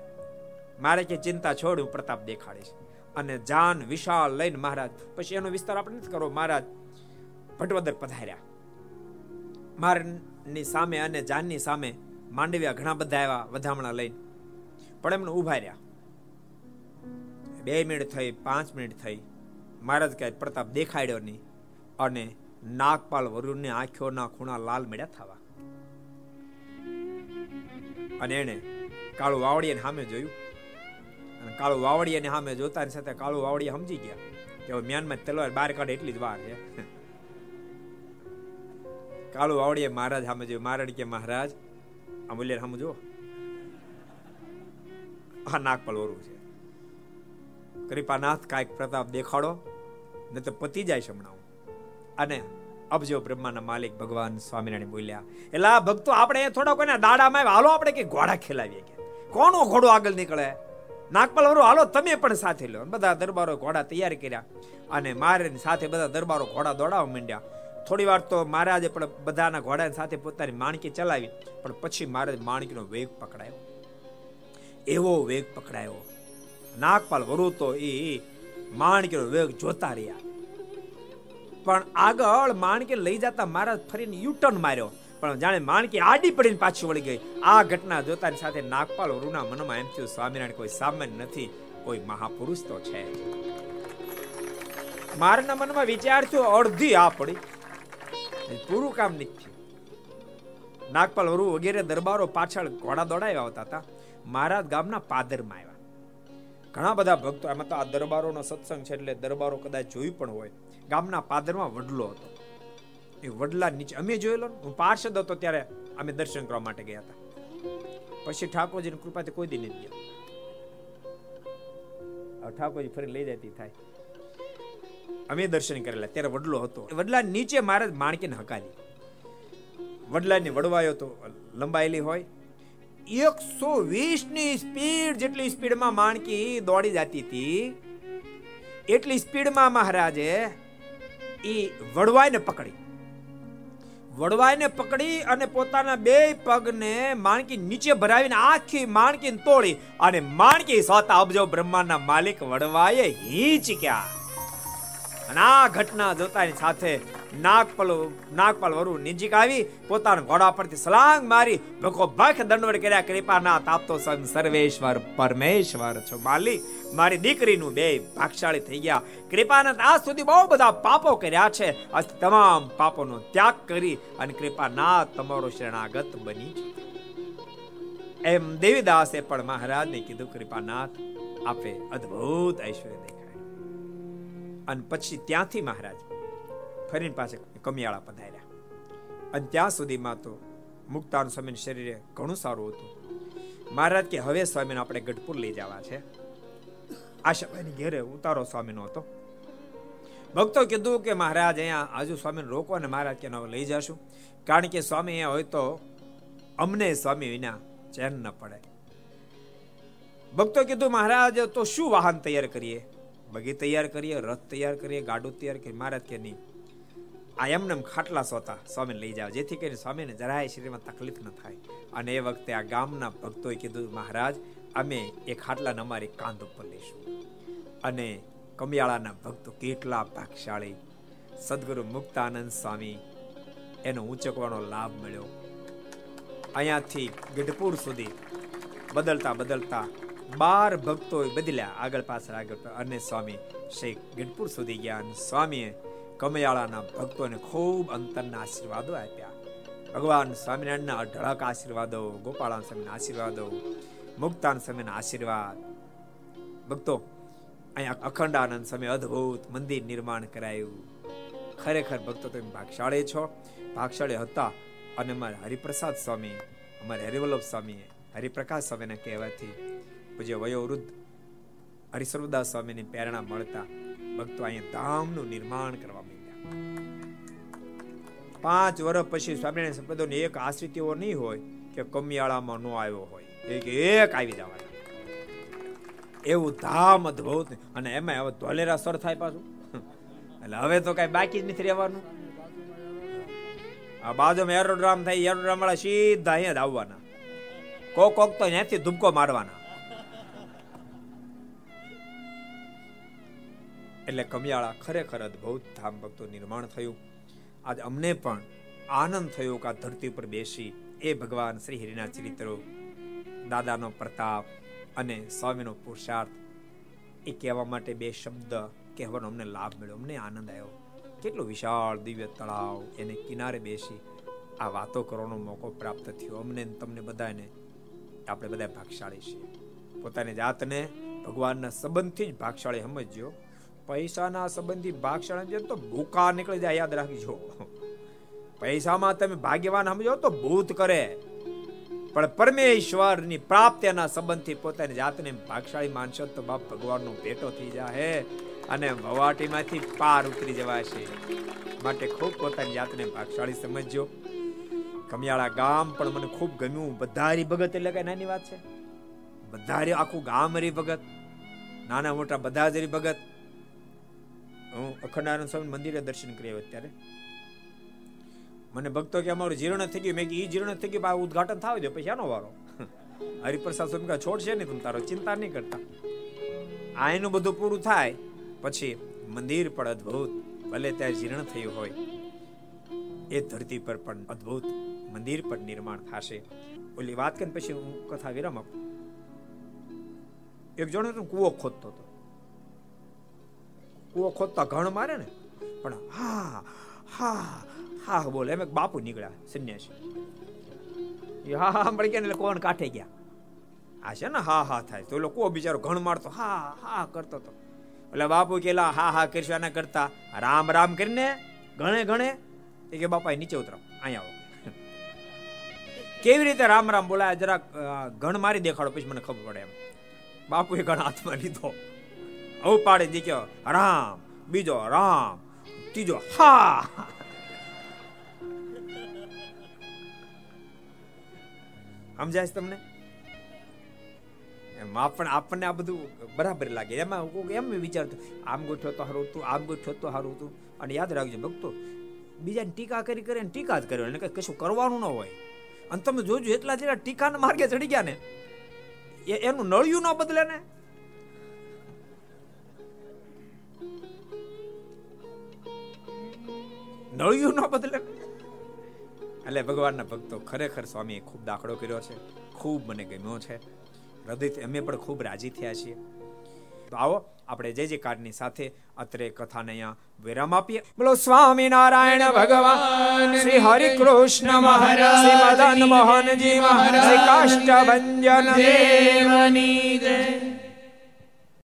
Speaker 2: મારે કે ચિંતા છોડ, હું પ્રતાપ દેખાડીશ. અને જાન વિશાળ લઈને મહારાજ, પછી એનો વિસ્તાર આપણે નથી કરો મહારાજ, ભટવદર પધાર્યા. મારની સામે અને જાનની સામે માંડવ્યા ઘણા બધા આવ્યા વધામણા લઈને. પણ એમને ઊભા રહ્યા બે મિનિટ થઈ, પાંચ મિનિટ થઈ. મહારાજ કહે પ્રતાપ દેખાડ્યો નહીં. અને નાગપાલ વરુણની આંખોના ખૂણા લાલ મેળ્યા થવા. અને એને કાળું વાવડીયાને સામે જોયું. અને કાળું વાવડીયાને સામે જોતાની સાથે કાળું વાવડીયા સમજી ગયા કે મ્યાનમાં તલવાર બહાર કાઢે એટલી જ વાર છે. કાળુ વાવડીએ મહારાજ સામે જોયું. મહારાજ કે મહારાજ, આ મૂલ્ય સામે સમજો આ નાગપાલ વરુ છે. કૃપાનાથ કાંઈક પ્રતાપ દેખાડો ને તો પતી જાય સમણાવું અને અબજો બ્રહ્માના માલિક ભગવાન સ્વામિનારાયણ બોલ્યા એટલે ભક્તો, આપણે થોડા કોઈના દાડામાં હાલો, આપણે કે ઘોડા ખેલાવીએ કે. કોનો ઘોડો આગળ નીકળે? નાગપાલ વરુ હાલો, તમે પણ સાથે લો. બધા દરબારો ઘોડા તૈયાર કર્યા. અને મારે સાથે બધા દરબારો ઘોડા દોડાવવા માંડ્યા. થોડી વાર તો મહારાજે પણ બધાના ઘોડાની સાથે પોતાની માણકી ચલાવી પણ પછી મહારાજ માણકીનો વેગ પકડાયો. એવો વેગ પકડાયો. નાગપાલ વરુ તો એ માણકીનો વેગ જોતા રહ્યા. પણ આગળ માણકી લઈ જતા મહારાજ ફરીને યુટર્ન માર્યો. પણ જાણે માણકી આડી પડીને પાછી વળી ગઈ. આ ઘટના જોતાની સાથે નાગપાલ વરુના મનમાં એમ થયું, સ્વામિનારાયણ, કોઈ સામાન્ય નથી. કોઈ મહાપુરુષ તો છે. મારના મનમાં વિચાર થયો, અડધી આ પડી. પૂરું કામ નથી નાગપાલ વરુ વગેરે દરબારો પાછળ ઘોડા દોડાવ્યા આવતા હતા. મહારાજ ગામના પાદરમાં આવ્યા. ઘણા બધા ભક્તો, એમાં તો આ દરબારોનો સત્સંગ છે એટલે દરબારો કદાચ જોયું પણ હોય. ગામના પાદરમાં વડલો હતો. એ વડલા નીચે, અમે જોયેલો હું પાર્ષદ હતો ત્યારે અમે દર્શન કરવા માટે ગયા હતા. પછી ઠાકોરજીની કૃપાથી કોઈ દી નથી ગયા. ઠાકોરજી ફરી લઈ જતી થાય. અમે દર્શન કરેલા. ત્યારે વડલો હતો. વડલા નીચે મહારાજ માણકીને હકાલી. વડલાની વડવાયો તો લંબાયેલી હોય. એકસો વીસની સ્પીડ જેટલી સ્પીડમાં માણકી દોડી જતી હતી, એટલી સ્પીડમાં મહારાજે એ વડવાઈને પકડી. વડવાઈને પકડી અને પોતાના બે પગને માણકી નીચે ભરાવીને આખી માણકી તોડી અને માણકી સોતા અબજો બ્રહ્માંડના માલિક વડવાએ હિંચક્યા. અને આ ઘટના જોતાની સાથે નાગપલ નાગપાલ વરુ નિજીક આવી પોતાના ઘોડા પરથી સલાંગ મારી ભકો ભખ દંડવડ કર્યા કૃપાના તાપતો સંગ સર્વેશ્વર પરમેશ્વર છો. માલી મારી દીકરીનું બે ભાગશાળી થઈ ગયા. કૃપાનાથ આજ સુધી બહુ બધા પાપો કર્યા છે. આ તમામ પાપોનો ત્યાગ કરી અને કૃપાનાથ તમારો શરણાગત બની એમ દેવીદાસે પણ મહારાજને કીધું, કૃપાનાથ, આપે અદ્ભુત ઐશ્વર્ય અને પછી ત્યાંથી મહારાજ ફરીને પાસે કમિયાળા પધાર્યા. અને ત્યાં સુધીમાં તો મુક્તાન સ્વામીનું શરીરે ઘણું સારું હતું. મહારાજ કે, હવે સ્વામીને આપણે ગઢપુર લઈ જવા છે. આશાભાઈની ઘેરે ઉતારો સ્વામીનો હતો. ભક્તો કીધું કે, મહારાજ, અહીંયા આજુ સ્વામીને રોકો અને મહારાજ કે લઈ જશું. કારણ કે સ્વામી અહીંયા હોય તો અમને સ્વામી વિના ચેન ન પડે. ભક્તો કીધું, મહારાજ, તો શું વાહન તૈયાર કરીએ? બગી તૈયાર કરીએ, રથ તૈયાર કરીએ, ગાડું તૈયાર કરીએ, મહારાજ કે નહીં. આ એમને ખાટલા સોતા સ્વામીને લઈ જાવ જેથી કરીને સ્વામીને જરાય શરીરમાં તકલીફ ન થાય. અને એ વખતે આ ગામના ભક્તોએ કીધું, મહારાજ, અમે એ ખાટલાને અમારી કાંધ ઉપર લઈશું. અને કમિયાળાના ભક્તો કેટલા ભાગશાળી સદગુરુ મુક્તાનંદ સ્વામી એનો ઊંચકવાનો લાભ મળ્યો. અહીંયાથી ગઢપુર સુધી બદલતા બદલતા બાર ભક્તો બદલ્યા આગળ પાછળ આગળ અને સ્વામી શેખ ગઢપુર સુધી ગયા અને સ્વામીએ કમયાળાના ભક્તોને ખૂબ અંતરના આશીર્વાદો આપ્યા. ભગવાન સ્વામિનારાયણના અઢળક આશીર્વાદો, ગોપાળાન સ્વામીના આશીર્વાદો, મુક્તાન સ્વામીના આશીર્વાદ. ભક્તો, અહીંયા અખંડ આનંદ સ્વામી અદ્ભુત મંદિર નિર્માણ કરાયું. ખરેખર ભક્તો તમે ભાગશાળી છો, ભાગશાળી હતા અને અમારા હરિપ્રસાદ સ્વામી, અમારે હરિવલ્લભ સ્વામી હરિપ્રકાશ સ્વામીના કહેવાથી પૂજ્ય વયોવૃદ્ધ હરિસર્વદાસ સ્વામીની પ્રેરણા મળતા ભક્તો અહીંયા ધામનું નિર્માણ કરવા માંડ્યા. પાંચ વર્ષ પછી સ્વામિનારાયણ સંપ્રદાયનો એક આશ્રિત એવો નહીં હોય કે કમિયાળામાં નો આવ્યો હોય. એક એક આવી જવાના. એવું ધામ અદભુત અને એમાં હવે ધોલેરા સર થાય પાછું. એટલે હવે તો કઈ બાકી જ નથી રહેવાનું. આ બાજુમાં એરોડ્રામ થાય એરોડ્રામ વાળા સીધા અહીંયા જ આવવાના. કોક કોક તો ત્યાંથી ધુબકો મારવાના. એટલે કમિયાળા ખરેખર અદભુત ધામ ભક્તો નિર્માણ થયું. આજ અમને પણ આનંદ થયો કે આ ધરતી ઉપર બેસી એ ભગવાન શ્રી હરિના ચરિત્રો, દાદાનો પ્રતાપ અને સ્વામીનો પુરુષાર્થ, એ કહેવા માટે બે શબ્દ કહેવાનો અમને લાભ મળ્યો. અમને આનંદ આવ્યો કેટલો વિશાળ દિવ્ય તળાવ એને કિનારે બેસી આ વાતો કરવાનો મોકો પ્રાપ્ત થયો. અમને તમને બધાને, આપણે બધા ભાગશાળી છીએ. પોતાની જાતને ભગવાનના સંબંધથી જ ભાગશાળી સમજજો પૈસાના સંબંધી ભાગશાળી તો ભૂકા નીકળી જાય, યાદ રાખજો. પૈસામાં તમે ભાગ્યવાન સમજો તો ભૂત કરે. પણ પરમેશ્વરની પ્રાપ્તિના સંબંધથી પોતાની જાતને ભાગશાળી માનશો તો બાપ ભગવાનનો ભેટો થઈ જાય અને ભવાટીમાંથી પાર ઉતરી જવાશે માટે ખૂબ પોતાની જાતને ભાગશાળી સમજજો. કમિયાળા ગામ પણ મને ખૂબ ગમ્યું. બધારી ભગત એટલે કઈ નાની વાત છે. બધારી આખું ગામ હરી ભગત. નાના મોટા બધા જ હરી ભગત. હું અખંડાનંદ સ્વામી મંદિરે દર્શન કરી આવ્યો ત્યારે. મને ભક્તો કે અમારું જીર્ણ થઈ ગયું. મેં કે એ જીર્ણ થઈ ગયું ઉદઘાટન થાવ દો, પછી આનો વારો. હરિપ્રસાદ સ્વામી છોડશે નહીં તમે તારો ચિંતા નહીં કરતા. આ એનું બધું પૂરું થાય, પછી મંદિર પણ અદ્ભુત, ભલે ત્યાં જીર્ણ થયું હોય, એ ધરતી પર પણ અદ્ભુત મંદિર પર નિર્માણ થશે. ઓલી વાત કરીને પછી હું કથા વિરામ આપું. એક જણો કુવો ખોદતો હતો. કુવો ખોદતા ઘણ મારે ને? પણ હા હા હા, બોલે, એમ બાપુ નીકળ્યા, સંન્યાસી. હા હા, મળી ગયા એટલે કોણ કાંઠે ગયા. આ છે ને, હા હા, થાય. તો લોકો કુવો બિચારો ઘણ મારતો, હા હા, કરતો હતો એટલે બાપુ કેલા હા હા, કરશું કરતા. રામ રામ કરીને ઘણે ઘણે એ કે બાપા નીચે ઉતરો. અહીંયા આવો. કેવી રીતે રામ રામ બોલાય? જરા ઘણ મારી દેખાડો પછી મને ખબર પડે એમ. બાપુએ ઘણા હાથમાં લીધો. હવે પાડે દીક્યો રામ, બીજો રામ, ત્રીજો હા. સમજાય છે તમને? એમ પણ આપણને આ બધું બરાબર લાગે. એમાં એમ વિચારતો આમ ગોઠવો તો સારું હતું, આમ ગોઠવો તો સારું હતું. અને યાદ રાખજો ભક્તો, બીજાની ટીકા કરી કરે ટીકા જ કર્યો. એને કશું કરવાનું ન હોય. અને તમે જોજો, એટલા જેટલા ટીકાના માર્ગે ચડી ગયા ને એનું નળિયું ન બદલે ને. નળિયું ન બદલે. એટલે ભગવાનના ભક્તો ખરેખર સ્વામીએ ખૂબ દાખલો કર્યો છે. ખૂબ મને ગમ્યો છે. હૃદયથી અમે પણ ખૂબ રાજી થયા છીએ. તો આવો, આપણે જય જયકારની સાથે અત્રે કથાને અહીંયા વિરામ આપીએ. બોલો, સ્વામી નારાયણ ભગવાન, શ્રી હરિ કૃષ્ણ મહારાજ, શ્રી મદન મોહનજી મહારાજ, શ્રી કાષ્ટભન
Speaker 1: દેવની જય.